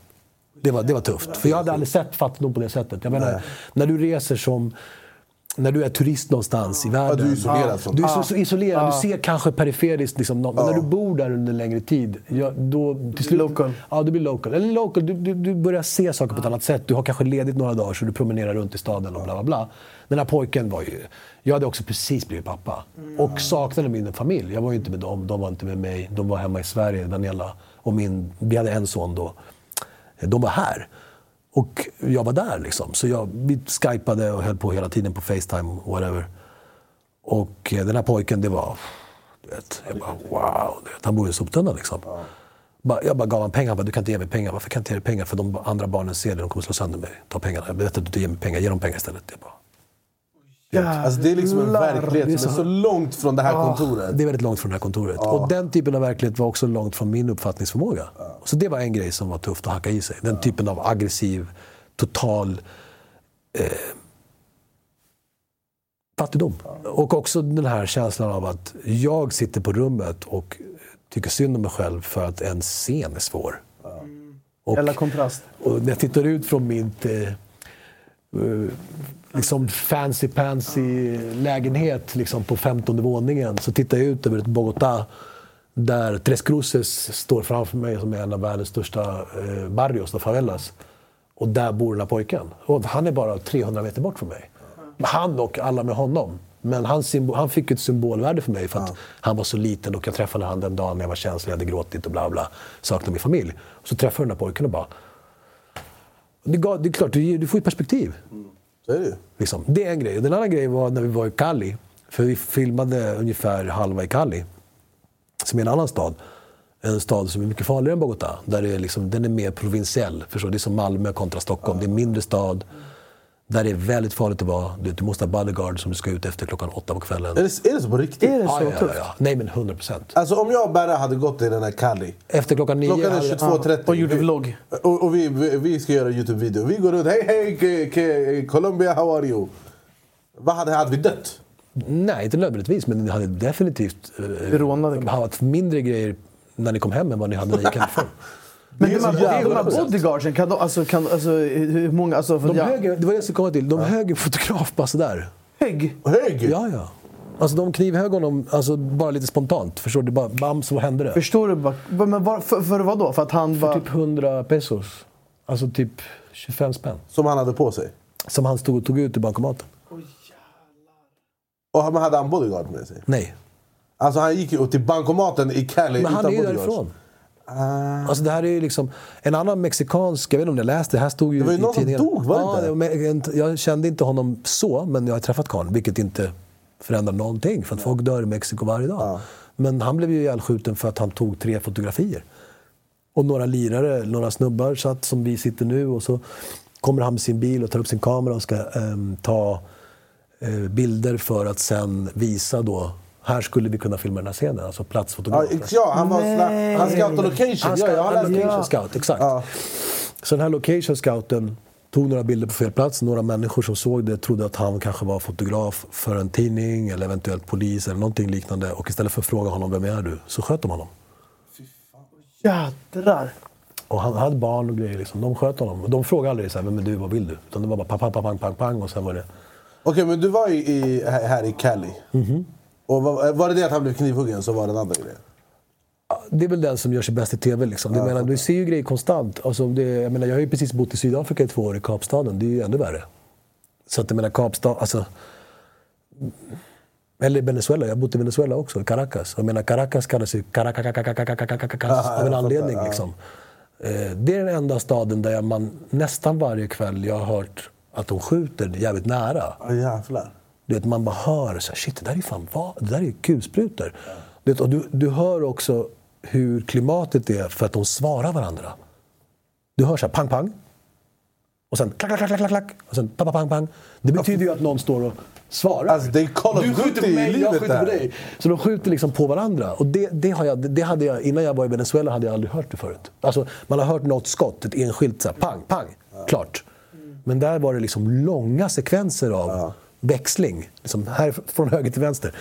Det var, det var tufft. För jag hade aldrig sett fattigdom på det sättet. Jag menar, när du reser som... När du är turist någonstans i världen. du är isolerad från- Du är så, så isolerad. Du ser kanske periferiskt. Liksom, något, Men när du bor där under en längre tid. Ja, då, till slut, Local. Ja, du blir local. Eller local. Du, du, du börjar se saker på ett annat sätt. Du har kanske ledigt några dagar så du promenerar runt i staden och bla bla bla. Den här pojken var ju... Jag hade också precis blivit pappa. Och saknade min familj. Jag var ju inte med dem. De var inte med mig. De var hemma i Sverige, Daniela och min... Vi hade en son då. De var här. Och jag var där liksom. Så jag, vi skypade och höll på hela tiden på Facetime whatever. Och eh, den här pojken, det var... Du vet, jag bara wow. Vet, han bor i en liksom. Jag bara gav honom pengar. Han bara, du kan inte ge mig pengar. Varför kan jag inte ge dig pengar? För de andra barnen ser det. De kommer slå sönder mig. Ta pengarna. Jag vet att du ger mig pengar. Ge dem pengar istället. Jag bara, Alltså det är liksom en verklighet som är så långt från det här kontoret. Det är väldigt långt från det här kontoret. Och den typen av verklighet var också långt från min uppfattningsförmåga. Så det var en grej som var tufft att hacka i sig. Den typen av aggressiv, total eh, fattigdom. Och också den här känslan av att jag sitter på rummet och tycker synd om mig själv för att en scen är svår. Och, Jävla kontrast. och när jag tittar ut från mitt eh, liksom fancy pansy lägenhet liksom på 15 våningen så tittar jag ut över ett Bogotá där Tres Cruces står framför mig som är en av världens största eh, barrios, och favelas. Och där bor den här pojken. Och han är bara 300 meter bort från mig. Han och alla med honom. Men han, han fick ett symbolvärde för mig för att han var så liten och jag träffade han den dagen när jag var känslig, jag hade gråtit och bla bla. Saknade min familj. Så träffade jag den här pojken och bara... Det, gav, det är klart, du, du får ju perspektiv. Så är det ju. Liksom. Det är en grej. Den andra grejen var när vi var i Cali. För vi filmade ungefär halva i Cali. Som är en annan stad. En stad som är mycket farligare än Bogotá. Där det är liksom, den är mer provinsiell. Förstår? Det är som Malmö kontra Stockholm. Det är en mindre stad. Där det är väldigt farligt att vara. Du, du måste ha bodyguard som du ska ut efter klockan åtta på kvällen. Är det, är det så på riktigt? Är det så ja, ja, ja. Nej men 100 procent. Alltså om jag och Berra hade gått i den här Cali. Efter klockan nio... Klockan är hade- 22.30. Och gjorde Vi- vlogg. Och, och vi, vi, vi ska göra Youtube-video. Vi går runt. Hej hej Colombia, how are you? Vad hade, hade vi dött? Nej, inte nödvändigtvis. Men ni hade definitivt eh, Rånade. haft mindre grejer när ni kom hem än vad ni hade när ni gick hemifrån. Men de här, de här bodyguardsen, kan de, alltså, kan, alltså, hur många... Alltså, för De ja, höger, det var det jag skulle komma till. De högg en fotograf bara sådär. högg. Hög! Ja, ja. Alltså de knivhögg honom alltså, bara lite spontant. Förstår du? Bara bam, så hände det. Förstår du? bara- Men var, för, för vad då? För att han För var... typ 100 pesos. Alltså typ 25 spänn. Som han hade på sig. Som han stod och tog ut ur bankomaten. Och han hade han bodyguard med sig. Nej. Alltså han gick ju till bankomaten i Cali Men han är utan ju därifrån. Alltså det här är ju liksom... En annan mexikansk, jag vet inte om ni har läst det, här stod ju Det var ju i någon som tidningen. dog, var det ja, inte? Jag kände inte honom så, men jag har träffat karln, vilket inte förändrar någonting. För att folk dör i Mexiko varje dag. Men han blev ju ihjälskjuten för att han tog tre fotografier. Och några lirare, några snubbar satt som vi sitter nu och så kommer han med sin bil och tar upp sin kamera och ska ehm, ta eh, bilder för att sen visa då här skulle vi kunna filma den här scenen, alltså Ja, platsfotograf. ja, han var sla- Han scoutade location. Han ja, ska, jag har location scout, exakt. Ja. Så den här location scouten tog några bilder på fel plats. Några människor som såg det trodde att han kanske var fotograf för en tidning eller eventuellt polis eller någonting liknande. Och istället för att fråga honom vem är du så sköt de honom. Jädrar. Och han hade barn och grejer. Liksom. De sköt honom. De frågade aldrig så här, vem är du, vad vill du? Utan det var bara pang, pang, pang, pang, pang och sen var det... Okej, men du var i, i, här här i Cali. Mhm. Och var, var det det att han blev knivhuggen så var det den andra grejen? Det är väl den som gör sig bäst i TV. Liksom. Jag menar, du ser ju grejer konstant. Alltså, det, jag, menar, jag har ju precis bott i Sydafrika i två år, i Kapstaden. Det är ju ännu värre. Så att jag menar, Kapstaden... Alltså, eller Venezuela. Jag har bott i Venezuela också, i Caracas. Jag menar, Caracas kallas ju Caracas av en anledning. Liksom. Eh, Det är den enda staden där man nästan varje kväll jag har hört att de skjuter jävligt nära. Ja, jävlar. Du vet, man bara hör så här, shit, det där är fan vad? Det där är kulsprutor. Du, vet, och du, du hör också hur klimatet är för att de svarar varandra. Du hör så här, pang, pang. Och sen klack, klack, klack, klack, klack. Och sen pang, pang, pang. Det betyder ju att någon står och svarar. Alltså, det är Call of du skjuter på mig, jag skjuter på dig. Så de skjuter liksom på varandra. Och det, det, har jag, det hade jag, innan jag var i Venezuela hade jag aldrig hört det förut. Alltså, man har hört något skott, ett enskilt så här, pang, pang. Klart. Men där var det liksom långa sekvenser av växling. Liksom här från höger till vänster.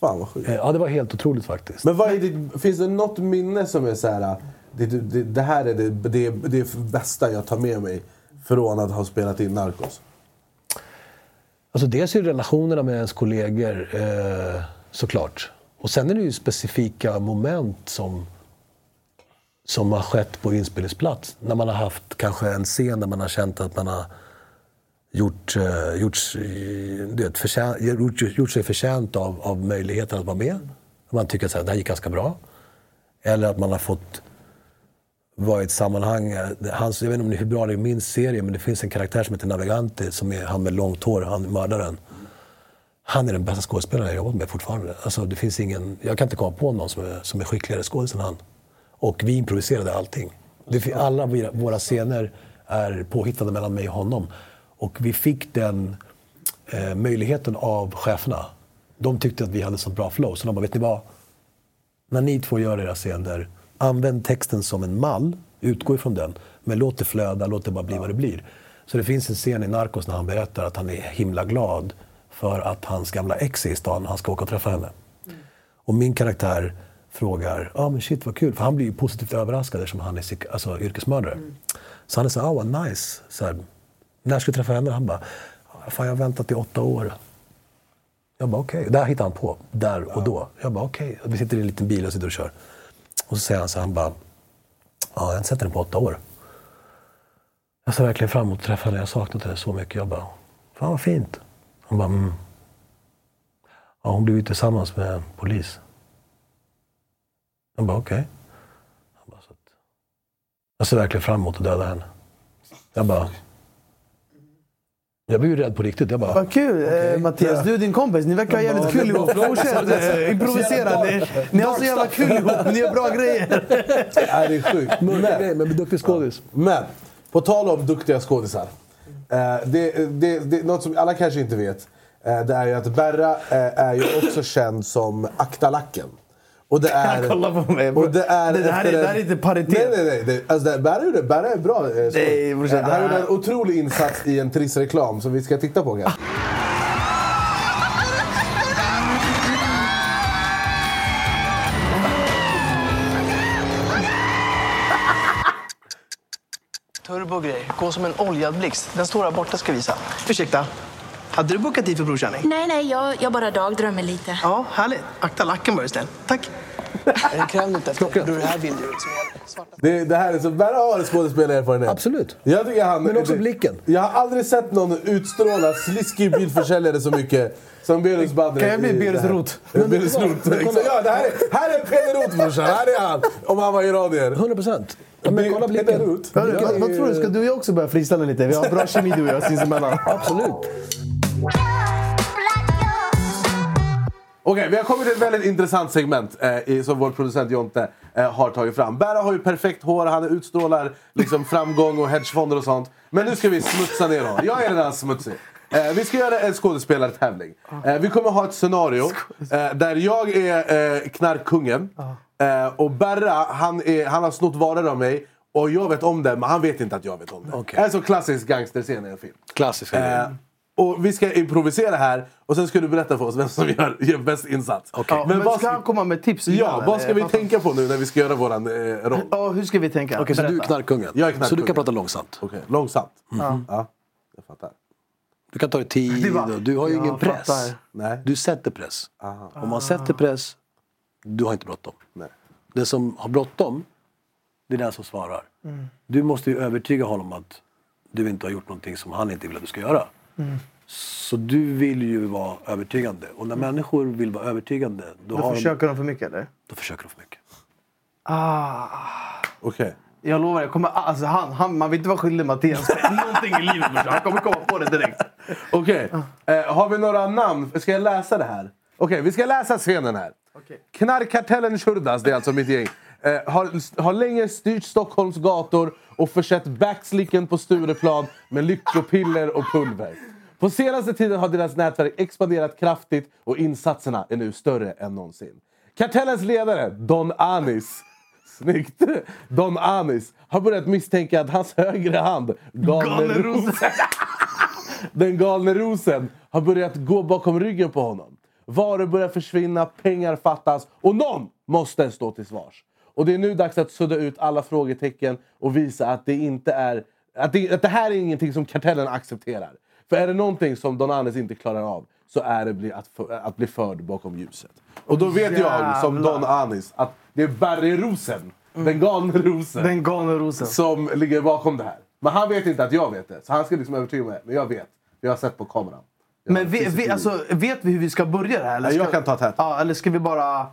Fan vad sjukt. Eh, Ja, det var helt otroligt faktiskt. Men vad är det, finns det något minne som är så här... Det, det, det här är det, det, det bästa jag tar med mig från att ha spelat in Narcos? Alltså dels är det relationerna med ens kollegor, eh, såklart. Och sen är det ju specifika moment som, som har skett på inspelningsplats. När man har haft kanske en scen där man har känt att man har gjort, eh, gjort, vet, förtjän, gjort, gjort sig förtjänt av, av möjligheten att vara med. Man tycker att det här gick ganska bra. Eller att man har fått vara i ett sammanhang. Eh, hans, jag vet inte hur bra det är min serie, men det finns en karaktär som heter Navigante, som är han med långt hår, han mördaren. Han är den bästa skådespelaren jag jobbat med fortfarande. Alltså, det finns ingen, jag kan inte komma på någon som är, som är skickligare skådis än han. Och vi improviserade allting. Det, alla våra scener är påhittade mellan mig och honom. Och vi fick den eh, möjligheten av cheferna. De tyckte att vi hade så bra flow, så de bara, vet ni vad? När ni två gör era scener, använd texten som en mall, utgå ifrån den, men låt det flöda, låt det bara bli vad det blir. Så det finns en scen i Narcos när han berättar att han är himla glad för att hans gamla ex är i stan och han ska åka och träffa henne. Och min karaktär frågar, ja ah, men shit vad kul, för han blir ju positivt överraskad eftersom han är alltså, yrkesmördare. Så han är så här, ah vad nice. Så här, när ska du träffa henne? Han bara, fan jag har väntat i åtta år. Jag bara okej. Där hittar han på, där och då. Jag bara okej. Vi sitter i en liten bil och sitter och kör. Och så säger han så han bara, ja jag har inte sett henne på åtta år. Jag ser verkligen fram emot att träffa henne, jag har saknat henne så mycket. Jag bara, fan vad fint. Han bara, mm. Ja, hon blev ju tillsammans med en polis. Jag bara okej. Okay. Jag ser verkligen fram emot att döda henne. Jag bara... Jag blev ju rädd på riktigt. Jag bara... Vad kul! Eh, Mattias, du och din kompis, ni verkar ha jävligt kul ihop. Fortsätt improvisera. Ni, ni har så jävla kul ihop, ni gör bra grejer. Nej, det är sjukt. Men, grejer, men duktig skådis. men, på tal om duktiga skådisar. Eh, det, det, det, något som alla kanske inte vet, eh, det är ju att Berra är ju också känd som Aktalacken. Och det är... Kolla på mig. Och det, är Det här är- det här är inte paritet. Nej, nej, nej. Det, alltså, det, Berra, gjorde, Berra är bra. Eh. Nej, brorsan, det Han här- gjorde en otrolig insats i en Triss-reklam som vi ska titta på kanske. Turbogrej, gå som en oljad blixt. Den står här borta ska visa. Ursäkta, hade du bokat tid för provkörning? Nej, nej, jag, jag bara dagdrömmer lite. Ja, härligt. Akta lacken bara istället. Tack. Är det kräm du efter? Det här. Det, det här är så, Berra har en skådespelarerfarenhet. Absolut. Jag tycker han, Men också det- blicken. Jag har aldrig sett någon utstråla sliskig bilförsäljare så mycket som Berus Badri. Kan jag bli Berus det här. Roth? Ja, Berus. Ja, det här är, här är Peder Roth brorsan. Här är han. Om han var iranier. 100 procent. Men kolla blicken. Vad, vad tror du? Ska du och jag också börja freestyla lite? Vi har bra kemi du och jag sinsemellan. Absolut. Okej, vi har kommit till ett väldigt intressant segment eh, som vår producent Jonte eh, har tagit fram. Berra har ju perfekt hår, han utstrålar liksom, framgång och hedgefonder och sånt. Men nu ska vi smutsa ner honom. Jag är redan smutsig. Eh, vi ska göra en skådespelartävling. Eh, vi kommer ha ett scenario eh, där jag är eh, knarkkungen. Och Berra, han, är, han har snott varor av mig. Och jag vet om det, men han vet inte att jag vet om det. Är en så klassisk gangsterscen i en film. Klassiska Eh. Och vi ska improvisera här och sen ska du berätta för oss vem som gör, gör bäst insats. Ja, men vad ska han komma med tips? innan, Ja, vad ska eller? vi tänka på nu när vi ska göra våran eh, roll? Ja, hur ska vi tänka? Okej, så du är knarkkungen. Jag är Så du knarkkungen. kan prata långsamt. Okej, långsamt. Ja, jag fattar. Du kan ta dig tid. var- Du har ju ingen press. fattar. Nej. Du sätter press. Om man sätter press, du har inte bråttom. Nej. Den som har bråttom, det är den som svarar. Du måste ju övertyga honom att du inte har gjort någonting som han inte vill att du ska göra. Så du vill ju vara övertygande. Och när människor vill vara övertygande, då, Då har försöker de för mycket eller? de, då försöker de för mycket. Ah, Okej. jag lovar, jag kommer, alltså han, han, man vill inte vara skyldig Mattias någonting i livet. Han kommer komma på det direkt. Okej. Eh, har vi några namn? Ska jag läsa det här? Okej, vi ska läsa scenen här. Okej. Knarkkartellen Shurdas, det är alltså mitt gäng, eh, har, har länge styrt Stockholms gator och försett backslicken på Stureplan med lyckopiller och pulver. På senaste tiden har deras nätverk expanderat kraftigt och insatserna är nu större än någonsin. Kartellens ledare, Don Anis, snyggt, Don Anis, har börjat misstänka att hans högre hand, Galne. Rosen, den galne rosen har börjat gå bakom ryggen på honom. Varor börjar försvinna, pengar fattas och någon måste stå till svars. Och det är nu dags att sudda ut alla frågetecken och visa att det inte är att det, att det här är ingenting som kartellen accepterar. För är det någonting som Don Anis inte klarar av så är det bli att, för, att bli förd bakom ljuset. Och då vet jag som Jävlar. Don Anis att det är Barry Rosen, den galne rosen Den galne rosen. som ligger bakom det här. Men han vet inte att jag vet det. Så han ska liksom övertyga mig. Men jag vet. Jag har sett på kameran. Jag Men vi, vi, alltså, vet vi hur vi ska börja det här? Eller Nej, jag ska, kan ta täten. Ja, eller ska vi bara...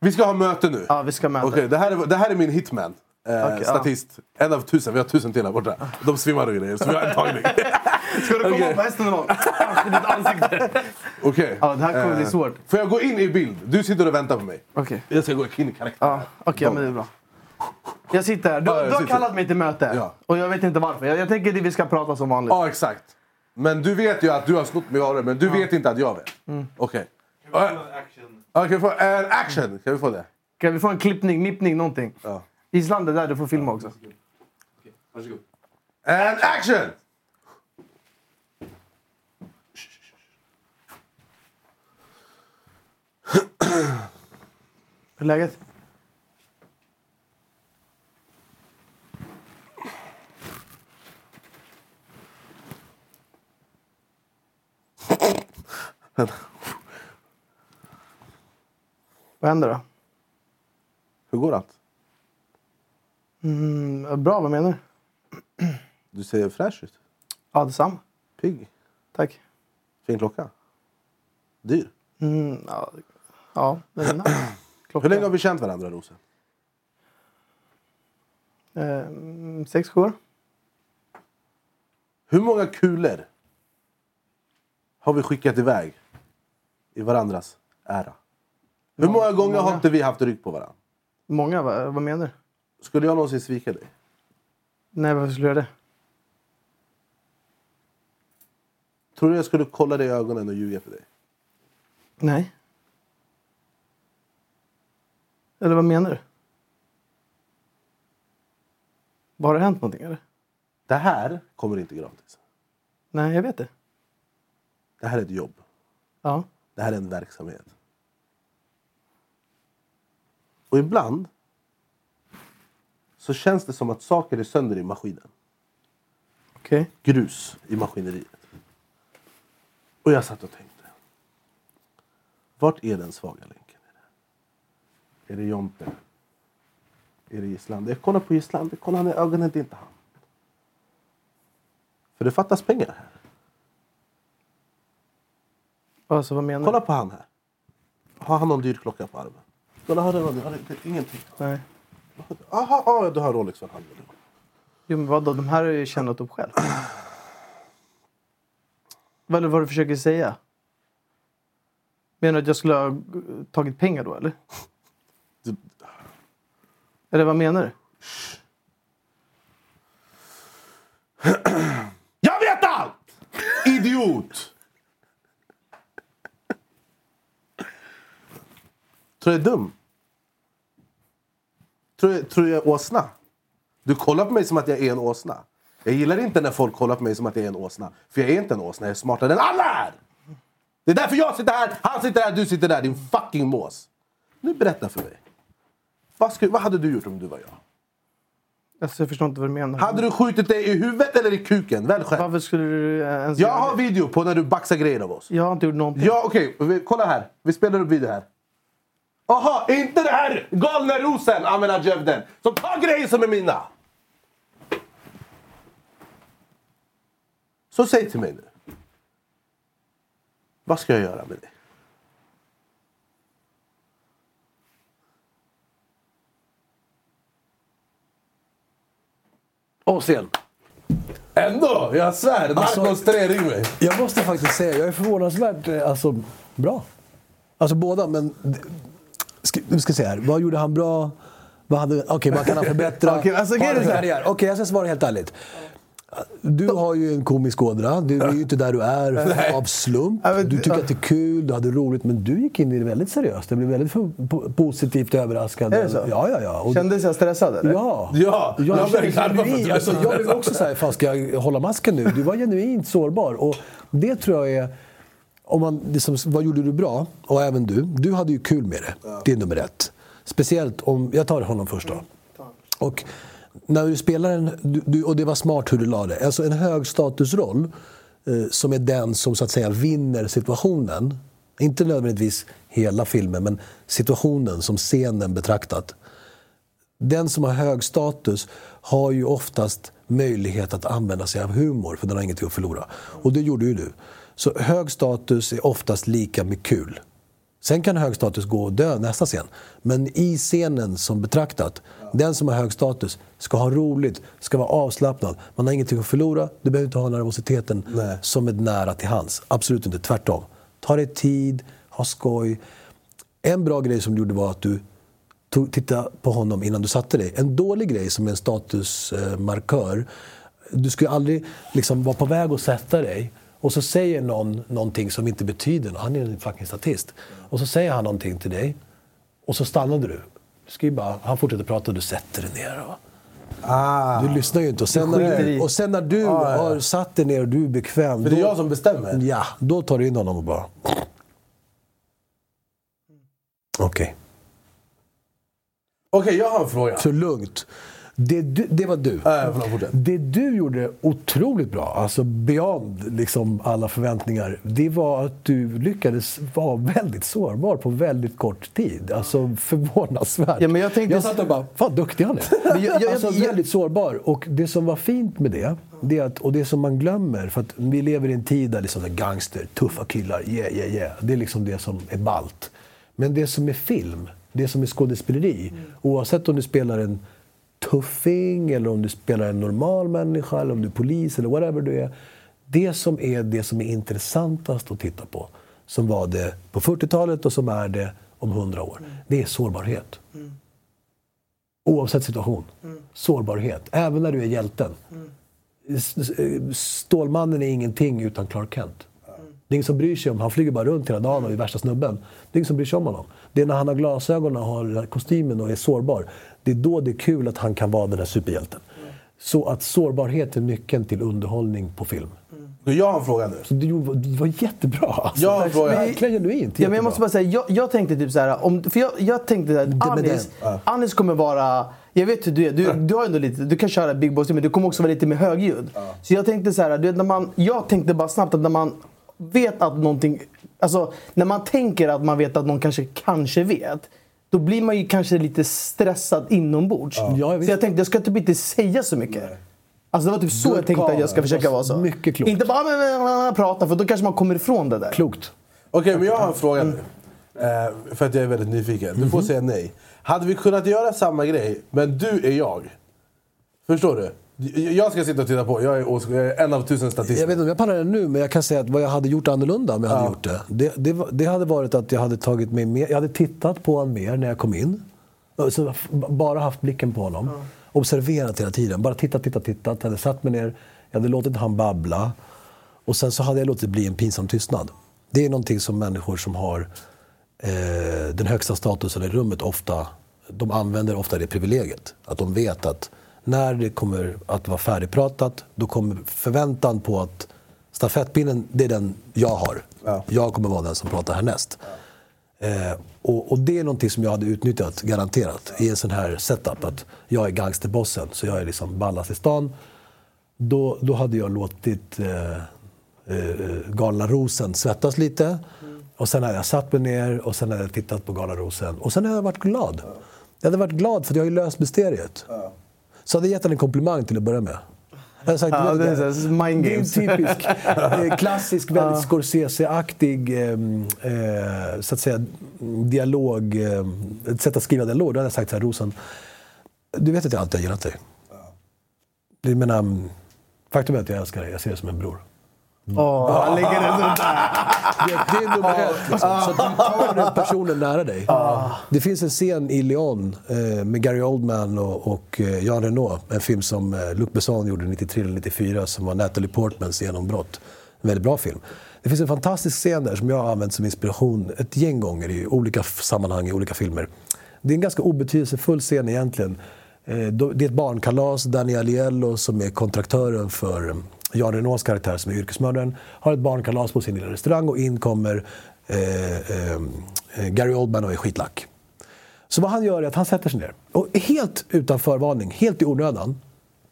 Vi ska ha möte nu. Ja, vi ska möta. Okej, det, här är, det här är min hitman. Eh, ja. statist. En av tusen. Vi har tusen till här borta. De svimmar och grejer. Så vi har en tagning. Ska du komma på hästen någon ditt ansikte. Okej. Ja, det här kommer bli Eh, svårt. Får jag gå in i bild? Du sitter och väntar på mig. Okej. Jag ska gå in i karaktär. Ja, okej, men det är bra. Jag sitter här. Du, Ja, du har sitter. kallat mig till möte. Ja. Och jag vet inte varför. Jag, jag tänker att vi ska prata som vanligt. Ja, exakt. Men du vet ju att du har snott mig av det, men du vet inte att jag vet. Mm. Okej. Ja, kan vi få en action? Kan vi få det? Kan vi få en klippning, nippning, någonting? Ja. Island är där, du får filma också. Varsågod. And action! Hur är läget? Vad händer då? Hur går allt? Mm, bra, vad menar du? Du ser fräsch ut. Ja, detsamma. Pigg. Tack. Fin klocka. Dyr. Mm, ja, ja, den är nice. Hur länge har vi känt varandra, Rosen? Eh, sex, sju år. Hur många kulor har vi skickat iväg i varandras ära? Hur många gånger har inte vi haft rygg på varandra? Många, vad, vad menar du? Skulle jag någonsin svika dig? Nej, varför skulle jag det? Tror du jag skulle kolla dig i ögonen och ljuga för dig? Nej. Eller vad menar du? Har det hänt någonting eller? Det här kommer inte gratis. Nej, jag vet det. Det här är ett jobb. Ja. Det här är en verksamhet. Och ibland så känns det som att saker är sönder i maskinen. Okej. Grus i maskineriet. Och jag satt och tänkte. Vart är den svaga länken? i det? Är det Jonte? Är det Island? Jag kollar på Island. Jag kollar han i ögonen. Det är inte han. För det fattas pengar här. Alltså, vad menar Kolla på han här. Har han någon dyr klocka på armen? Kolla, någon? Har du, ingenting. Nej. Aha, ja, du har Rolex för handen. Jo, men vadå? De här har ju tjänat upp själv. Vad är det vad du försöker säga? Menar du att jag skulle ha tagit pengar då, eller? Du- Eller vad menar du? Jag vet allt! Idiot! Tror jag är dum? Tror jag, tror jag är åsna? Du kollar på mig som att jag är en åsna. Jag gillar inte när folk kollar på mig som att jag är en åsna. För jag är inte en åsna, jag är smartare än alla här! Det är därför jag sitter här, han sitter här, du sitter där, din fucking mås. Nu berätta för mig. Vad, skulle, vad hade du gjort om du var jag? Alltså, jag förstår inte vad du menar. Hade du skjutit dig i huvudet eller i kuken? Välj själv. Varför skulle du eh, ens Jag göra har det? video på när du baxar grejer av oss. Jag har inte gjort någonting. Ja, okej. Vi- Kolla här. Vi spelar upp video här. Aha, inte det här galna rosen, Amena Jevden, som tar grejer som är mina. Så säg till mig nu. Vad ska jag göra med dig? Åsén. Ändå! Jag svär, Marcos tre ring mig. Jag måste faktiskt säga, jag är förvånansvärt eh, alltså, bra. Alltså båda, men... Ska, nu ska se här. Vad gjorde han bra? Vad, hade, okay, vad kan han förbättra? Okej, alltså, Har grejen är han så här. karriär? Okej, jag ska svara helt ärligt. Du har ju en komisk ådra. Du är ju inte där du är av slump. Du tycker att det är kul, du hade roligt. Men du gick in i det väldigt seriöst. Jag blev väldigt positivt överraskad. Är det så? Ja, ja, ja. Och- Kändes jag stressad eller? Ja. Ja, jag, jag jag, alltså, så jag blev också såhär, fan ska jag hålla masken nu? Du var genuint sårbar. Och det tror jag är... Om man, liksom, vad gjorde du bra? Och även du. Du hade ju kul med det. Det är nummer ett. Speciellt om... Jag tar honom först då. Och när du spelar en... Du, du, och det var smart hur du la det. Alltså en högstatusroll eh, som är den som så att säga vinner situationen. Inte nödvändigtvis hela filmen, men situationen som scenen betraktat den som har hög status har ju oftast möjlighet att använda sig av humor, för den har ingenting att förlora. Och det gjorde ju du. Så hög status är oftast lika med kul. Sen kan hög status gå och dö nästa scen. Men i scenen som betraktat, den som har hög status ska ha roligt, ska vara avslappnad. Man har ingenting att förlora, du behöver inte ha nervositeten som är nära till hands. Absolut inte, tvärtom. Ta dig tid, ha skoj. En bra grej som du gjorde var att du tog, tittade på honom innan du satte dig. En dålig grej som är en statusmarkör, du skulle aldrig liksom vara på väg att sätta dig och så säger någon någonting som inte betyder något. Han är en fucking statist. Och så säger han någonting till dig och så stannade du. du bara, han fortsätter prata och du sätter dig ner. Ah. Du lyssnar ju inte. Och sen, när, och sen när du Ah, ja. har satt dig ner och du är bekväm. För det är då- jag som bestämmer. Ja, då tar du in honom och bara... Okej. Okej, jag har en fråga. Så lugnt. Det, du, det var du. Äh, förlåt. Det du gjorde otroligt bra, alltså beyond liksom alla förväntningar, det var att du lyckades vara väldigt sårbar på väldigt kort tid. Alltså förvånansvärt. Ja, men jag tänkte- jag satt och bara, fan duktig han är. Jag- jag- alltså väldigt sårbar. Och det som var fint med det, det att, och det som man glömmer, för att vi lever i en tid där liksom gangster, tuffa killar, yeah, yeah, yeah. Det är liksom det som är balt. Men det som är film, det som är skådespeleri, oavsett om du spelar en tuffing, eller om du spelar en normal människa, eller om du är polis, eller whatever du är. Det som är det som är intressantast att titta på, som var det på 40-talet och som är det om 100 år, det är sårbarhet. Oavsett situation. Sårbarhet. Även när du är hjälten. Eh, Stålmannen är ingenting utan Clark Kent. Det är ingen som bryr sig om Han flyger bara runt hela dagen och är värsta snubben. Det är ingen som bryr sig om honom. Det är när han har glasögonen och har kostymen och är sårbar. Det är då det är kul att han kan vara den där superhjälten. Så att sårbarhet är nyckeln till underhållning på film. Jag har en fråga nu. Så det var, det var jättebra. Alltså. Jag har en fråga. Verkligen genuint. Ja, men jag måste bara säga, jag, jag tänkte typ så här, om, för jag, jag tänkte att Anis. Anis kommer vara, jag vet hur du är, du, du har ändå lite, du kan köra Big Boss men du kommer också vara lite mer högljudd. Så jag tänkte så här, du vet, när man, jag tänkte bara snabbt att när man vet att någonting, alltså när man tänker att man vet att någon kanske, kanske vet, då blir man ju kanske lite stressad inombords. Ja, så visst. jag tänkte, jag ska typ inte säga så mycket. Alltså det var typ så Good jag tänkte att jag ska call. försöka vara så. Mycket klokt. Inte bara men, men, men, men, prata, för då kanske man kommer ifrån det där. Klokt. Okej, men jag har en fråga nu. Eh, för att jag är väldigt nyfiken. Du får säga nej. Hade vi kunnat göra samma grej, men du är jag? Förstår du? Jag ska sitta och titta på. Jag är, jag en av tusen Jag statister. vet inte om jag pallar det nu, men jag kan säga att vad jag hade gjort annorlunda om jag hade Ja. gjort det. Det, det. det hade varit att jag hade tagit mig mer, jag hade tittat på honom mer när jag kom in. Så bara haft blicken på honom. Observerat hela tiden. Bara tittat, tittat, tittat. Jag hade satt mig ner, jag hade låtit han babbla. Och sen så hade jag låtit det bli en pinsam tystnad. Det är någonting som människor som har eh, den högsta statusen i rummet ofta, de använder ofta det privilegiet. Att de vet att när det kommer att vara färdigpratat, då kommer förväntan på att stafettpinnen, det är den jag har. Jag kommer vara den som pratar härnäst. Eh, och, och det är någonting som jag hade utnyttjat, garanterat, i en sån här setup. Att jag är gangsterbossen, så jag är liksom ballast i stan. Då, då hade jag låtit eh, eh, Galna Rosen svettas lite. Och sen hade jag satt mig ner och sen hade jag tittat på Galna Rosen. Och sen hade jag varit glad. Jag hade varit glad för jag har ju löst mysteriet. Så hade jag gett henne en komplimang till att börja med. Jag sagt, Ja, "Du vet det är mind det är games." typisk, klassisk, väldigt Scorsese-aktig eh, eh, så att säga, dialog, eh, ett sätt att skriva dialog. Då hade jag sagt så här, Rosen, du vet att jag alltid har gillat dig. Jag menar, mm, faktum är att jag älskar dig, jag ser dig som en bror. Åh, han lägger det sånt där. Det, det är nummer ett. Liksom. Så att du tar den personen nära dig. Det finns en scen i Leon eh, med Gary Oldman och, och eh, Jean Reno. En film som eh, Luc Besson gjorde 93 eller 94 som var Natalie Portmans genombrott. En väldigt bra film. Det finns en fantastisk scen där som jag har använt som inspiration ett gäng gånger i olika sammanhang i olika filmer. Det är en ganska obetydelsefull scen egentligen. Det är ett barnkalas. Danny Aliello som är kontraktören för Jan Renaults karaktär som är yrkesmördaren har ett barnkalas på sin lilla restaurang och in kommer eh, eh, eh, Gary Oldman och är skitlack. Så vad han gör är att han sätter sig ner och helt utan förvarning, helt i onödan,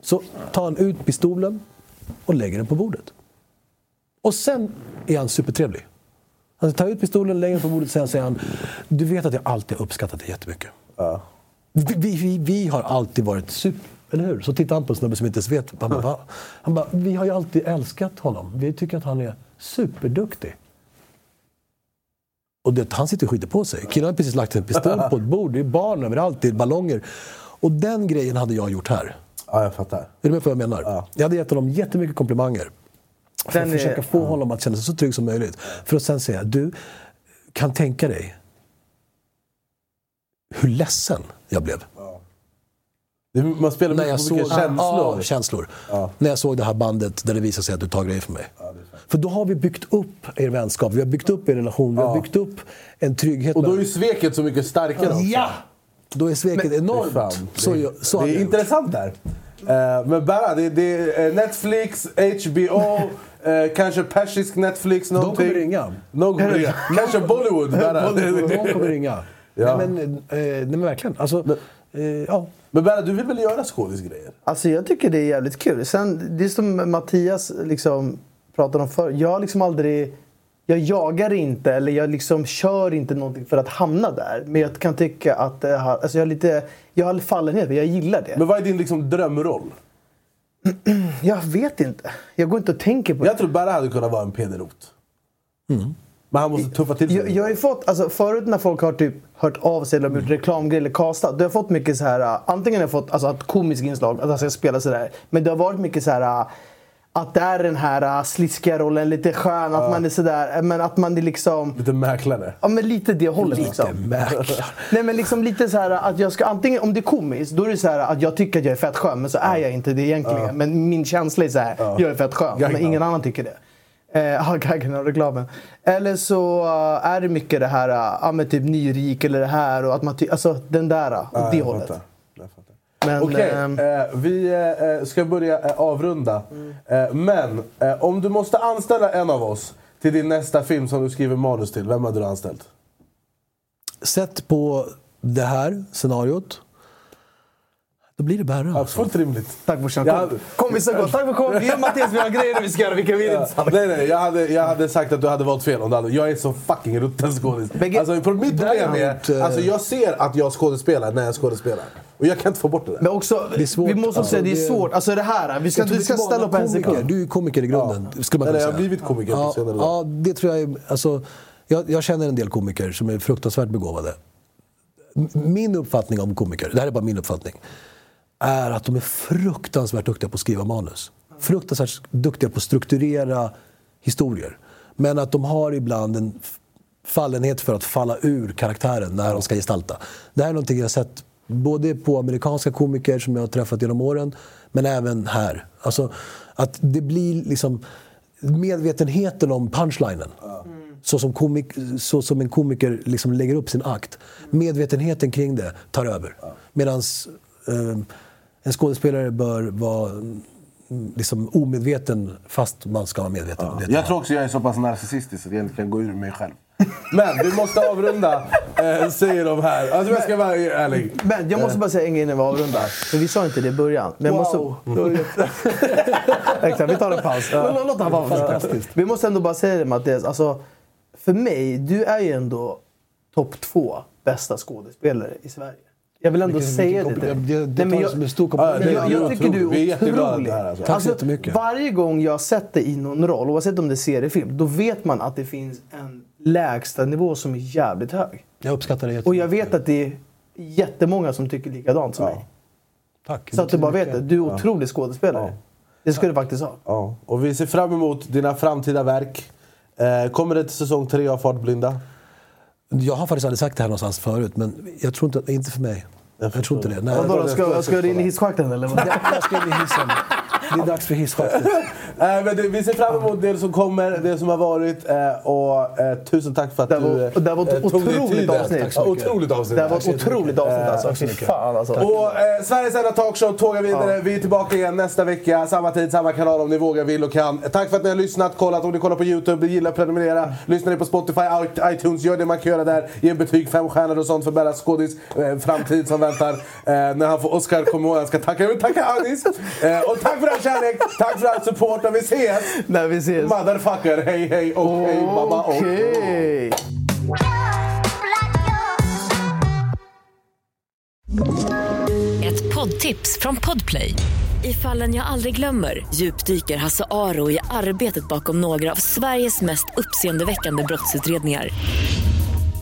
så tar han ut pistolen och lägger den på bordet. Och sen är han supertrevlig. Han tar ut pistolen, lägger den på bordet och sen säger han Du vet att jag alltid har uppskattat dig jättemycket. Vi, vi, vi, vi har alltid varit super... Eller hur? Så tittar han på en snubbe som inte ens vet. Han bara, "Va?" han bara, vi har ju alltid älskat honom. Vi tycker att han är superduktig. Och det, han sitter och skiter på sig. Killen har precis lagt en pistol på ett bord. Det är barn överallt, det är ballonger. Och den grejen hade jag gjort här. Ja, jag fattar. Är du med på vad jag menar? Jag hade gett honom jättemycket komplimanger. För Den att är- försöka få honom att känna sig så trygg som möjligt. För att sen säga, du kan tänka dig hur ledsen jag blev. Man spelar När med jag så såg känslor. Ja, känslor. När jag såg det här bandet där det visade sig att du tar grejer för mig. för då har vi byggt upp er vänskap, vi har byggt upp er relation, vi har byggt upp en trygghet. Och då är ju sveket så mycket starkare också. Ja! Då är sveket fan, enormt. Så, det, jag- så det är intressant där. Eh, men bara, det, det är Netflix, HBO, eh, kanske persisk Netflix, någonting. kommer ringa. Någon kommer ringa. Kanske Bollywood. Bara. Någon kommer ringa. Ja. Nej, men, eh, nej men verkligen. Alltså, ja. Men Berra, du vill väl göra skådisgrejer? Alltså jag tycker det är jävligt kul. Sen, det är som Mattias liksom pratade om förr. Jag har liksom aldrig... Jag jagar inte eller jag liksom kör inte någonting för att hamna där. Men jag kan tycka att det har, alltså jag har lite... Jag har fallenhet jag gillar det. Men vad är din liksom drömroll? Jag vet inte. Jag går inte och tänker på Jag tror Berra hade kunnat vara en Peder Roth. Men han måste tuffa till sig. Jag, jag har ju fått, alltså förut när folk har typ hört av sig eller Mm. gjort reklamgrejer eller castat. Då har jag fått mycket så här, äh, antingen har jag fått alltså, ett komiskt inslag, att jag ska spela sådär. Men det har varit mycket så här äh, att det är den här äh, sliskiga rollen, lite skön, att man är sådär, men att man är liksom... Lite mäklare. Ja men lite det hållet liksom. mäklare. Nej men liksom lite så här att jag ska antingen, om det är komiskt, då är det så här att jag tycker att jag är fett skön, men så är jag inte det egentligen. Men min känsla är så här, jag är fett skön, men ingen annan tycker det. Eh, Ja, Gangnam-reklamen. Eller så äh, är det mycket det här, äh, ja men typ nyrik eller det här och att man ty- alltså den där, äh, åt Ja, det jag hållet. fattar. Jag fattar. Men, Okej, ehm, eh, vi eh, ska börja eh, avrunda. Eh, men eh, om du måste anställa en av oss till din nästa film som du skriver manus till, vem hade du anställt? Sett på det här scenariot, då blir det Berra. Ja, Alltså. fullt rimligt. Tack brorsan. Jag Kom, hade- kom vi så gott. Tack för kom. Vi och Mattias vi har grejer vi ska göra. Vilka vill inte samma. Nej, nej, jag hade, jag hade sagt att du hade valt fel om du hade. Jag är så fucking rutten skådis. Alltså, mitt problem är, eh, alltså, jag ser att jag skådespelar när jag skådespelar. Och jag kan inte få bort det där. Men också, Det är svårt, vi måste också alltså, säga det är det- svårt. Alltså det här, vi ska, du ska vi ställa upp en sekund. Du är ju komiker i grunden, skulle man kunna jag har säga. blivit komiker på ja, senare ja, det tror jag är, alltså, jag, jag känner en del komiker som är fruktansvärt begåvade. Min uppfattning om komiker, det här är bara min uppfattning, är att de är fruktansvärt duktiga på att skriva manus. Fruktansvärt duktiga på att strukturera historier. Men att de har ibland en fallenhet för att falla ur karaktären när de ska gestalta. Det här är någonting jag sett både på amerikanska komiker som jag har träffat genom åren, men även här. Alltså, att det blir liksom medvetenheten om punchlinen. Så, som komik, så som en komiker liksom lägger upp sin akt. Medvetenheten kring det tar över. Medan eh, en skådespelare bör vara mm, liksom omedveten fast man ska vara medveten det. Jag tror också jag är så pass narcissistisk att jag inte kan gå ur mig själv. Men vi måste avrunda, eh, säger de här. Alltså jag ska vara ärlig. Men jag måste bara säga en grej innan vi avrundar. För vi sa inte det i början. Men Wow. måste... Exakt, vi tar en paus. Låt låt han vara fantastiskt. Vi måste ändå bara säga det Mattias. Alltså, för mig, du är ju ändå topp två bästa skådespelare i Sverige. Jag vill ändå Vilken- säga vilken det. till dig. det- det Nej, jag som en stor Ja, komplimang. jag, jag tycker du otrolig. Vi är otrolig. här, alltså. Tack så jättemycket. Varje gång jag sett dig i någon roll, oavsett om det är seriefilm, då vet man att det finns en lägsta nivå som är jävligt hög. Jag uppskattar det Och jag vet att det är jättemånga som tycker likadant som mig. Tack. Så att du bara vet det. Du är otrolig skådespelare. Det ska du faktiskt ha. Ja. Och vi ser fram emot dina framtida verk. Eh, kommer det till säsong tre av Fartblinda? Jag har faktiskt aldrig sagt det här någonstans förut, men jag tror inte, inte för mig. Jag, tror inte det. Nej. Vadå, ska, ska du in i hisschakten eller? Vad? Jag ska in i hissen. Det är dags för hisschaktet. Det, vi ser fram emot det som kommer, det som har varit. Eh, och eh, tusen tack för att Det var- du eh, det var ett tog dig otroligt tiden. avsnitt. Tack så mycket. Otroligt avsnitt. Det var ett otroligt avsnitt alltså. Fy fan alltså. Och eh, Sveriges enda talkshow tågar vidare. Vi är tillbaka igen nästa vecka. Samma tid, samma kanal om ni vågar, vill och kan. Tack för att ni har lyssnat, kollat. Om ni kollar på YouTube, gilla, prenumerera. Lyssnar ni på Spotify, iTunes, gör det man kan göra där. Ge en betyg, fem stjärnor och sånt för Berras skådis. Eh, framtid som väntar. Eh, när han får Oscar, kom ihåg jag ska tacka. Jag vill tacka Anis. Och tack för all kärlek, tack för all support. Och vi ses! När vi ses. Motherfucker, hej hej och hej mamma och... Okej. Ett poddtips från Podplay. I fallen jag aldrig glömmer djupdyker Hasse Aro i arbetet bakom några av Sveriges mest uppseendeväckande brottsutredningar.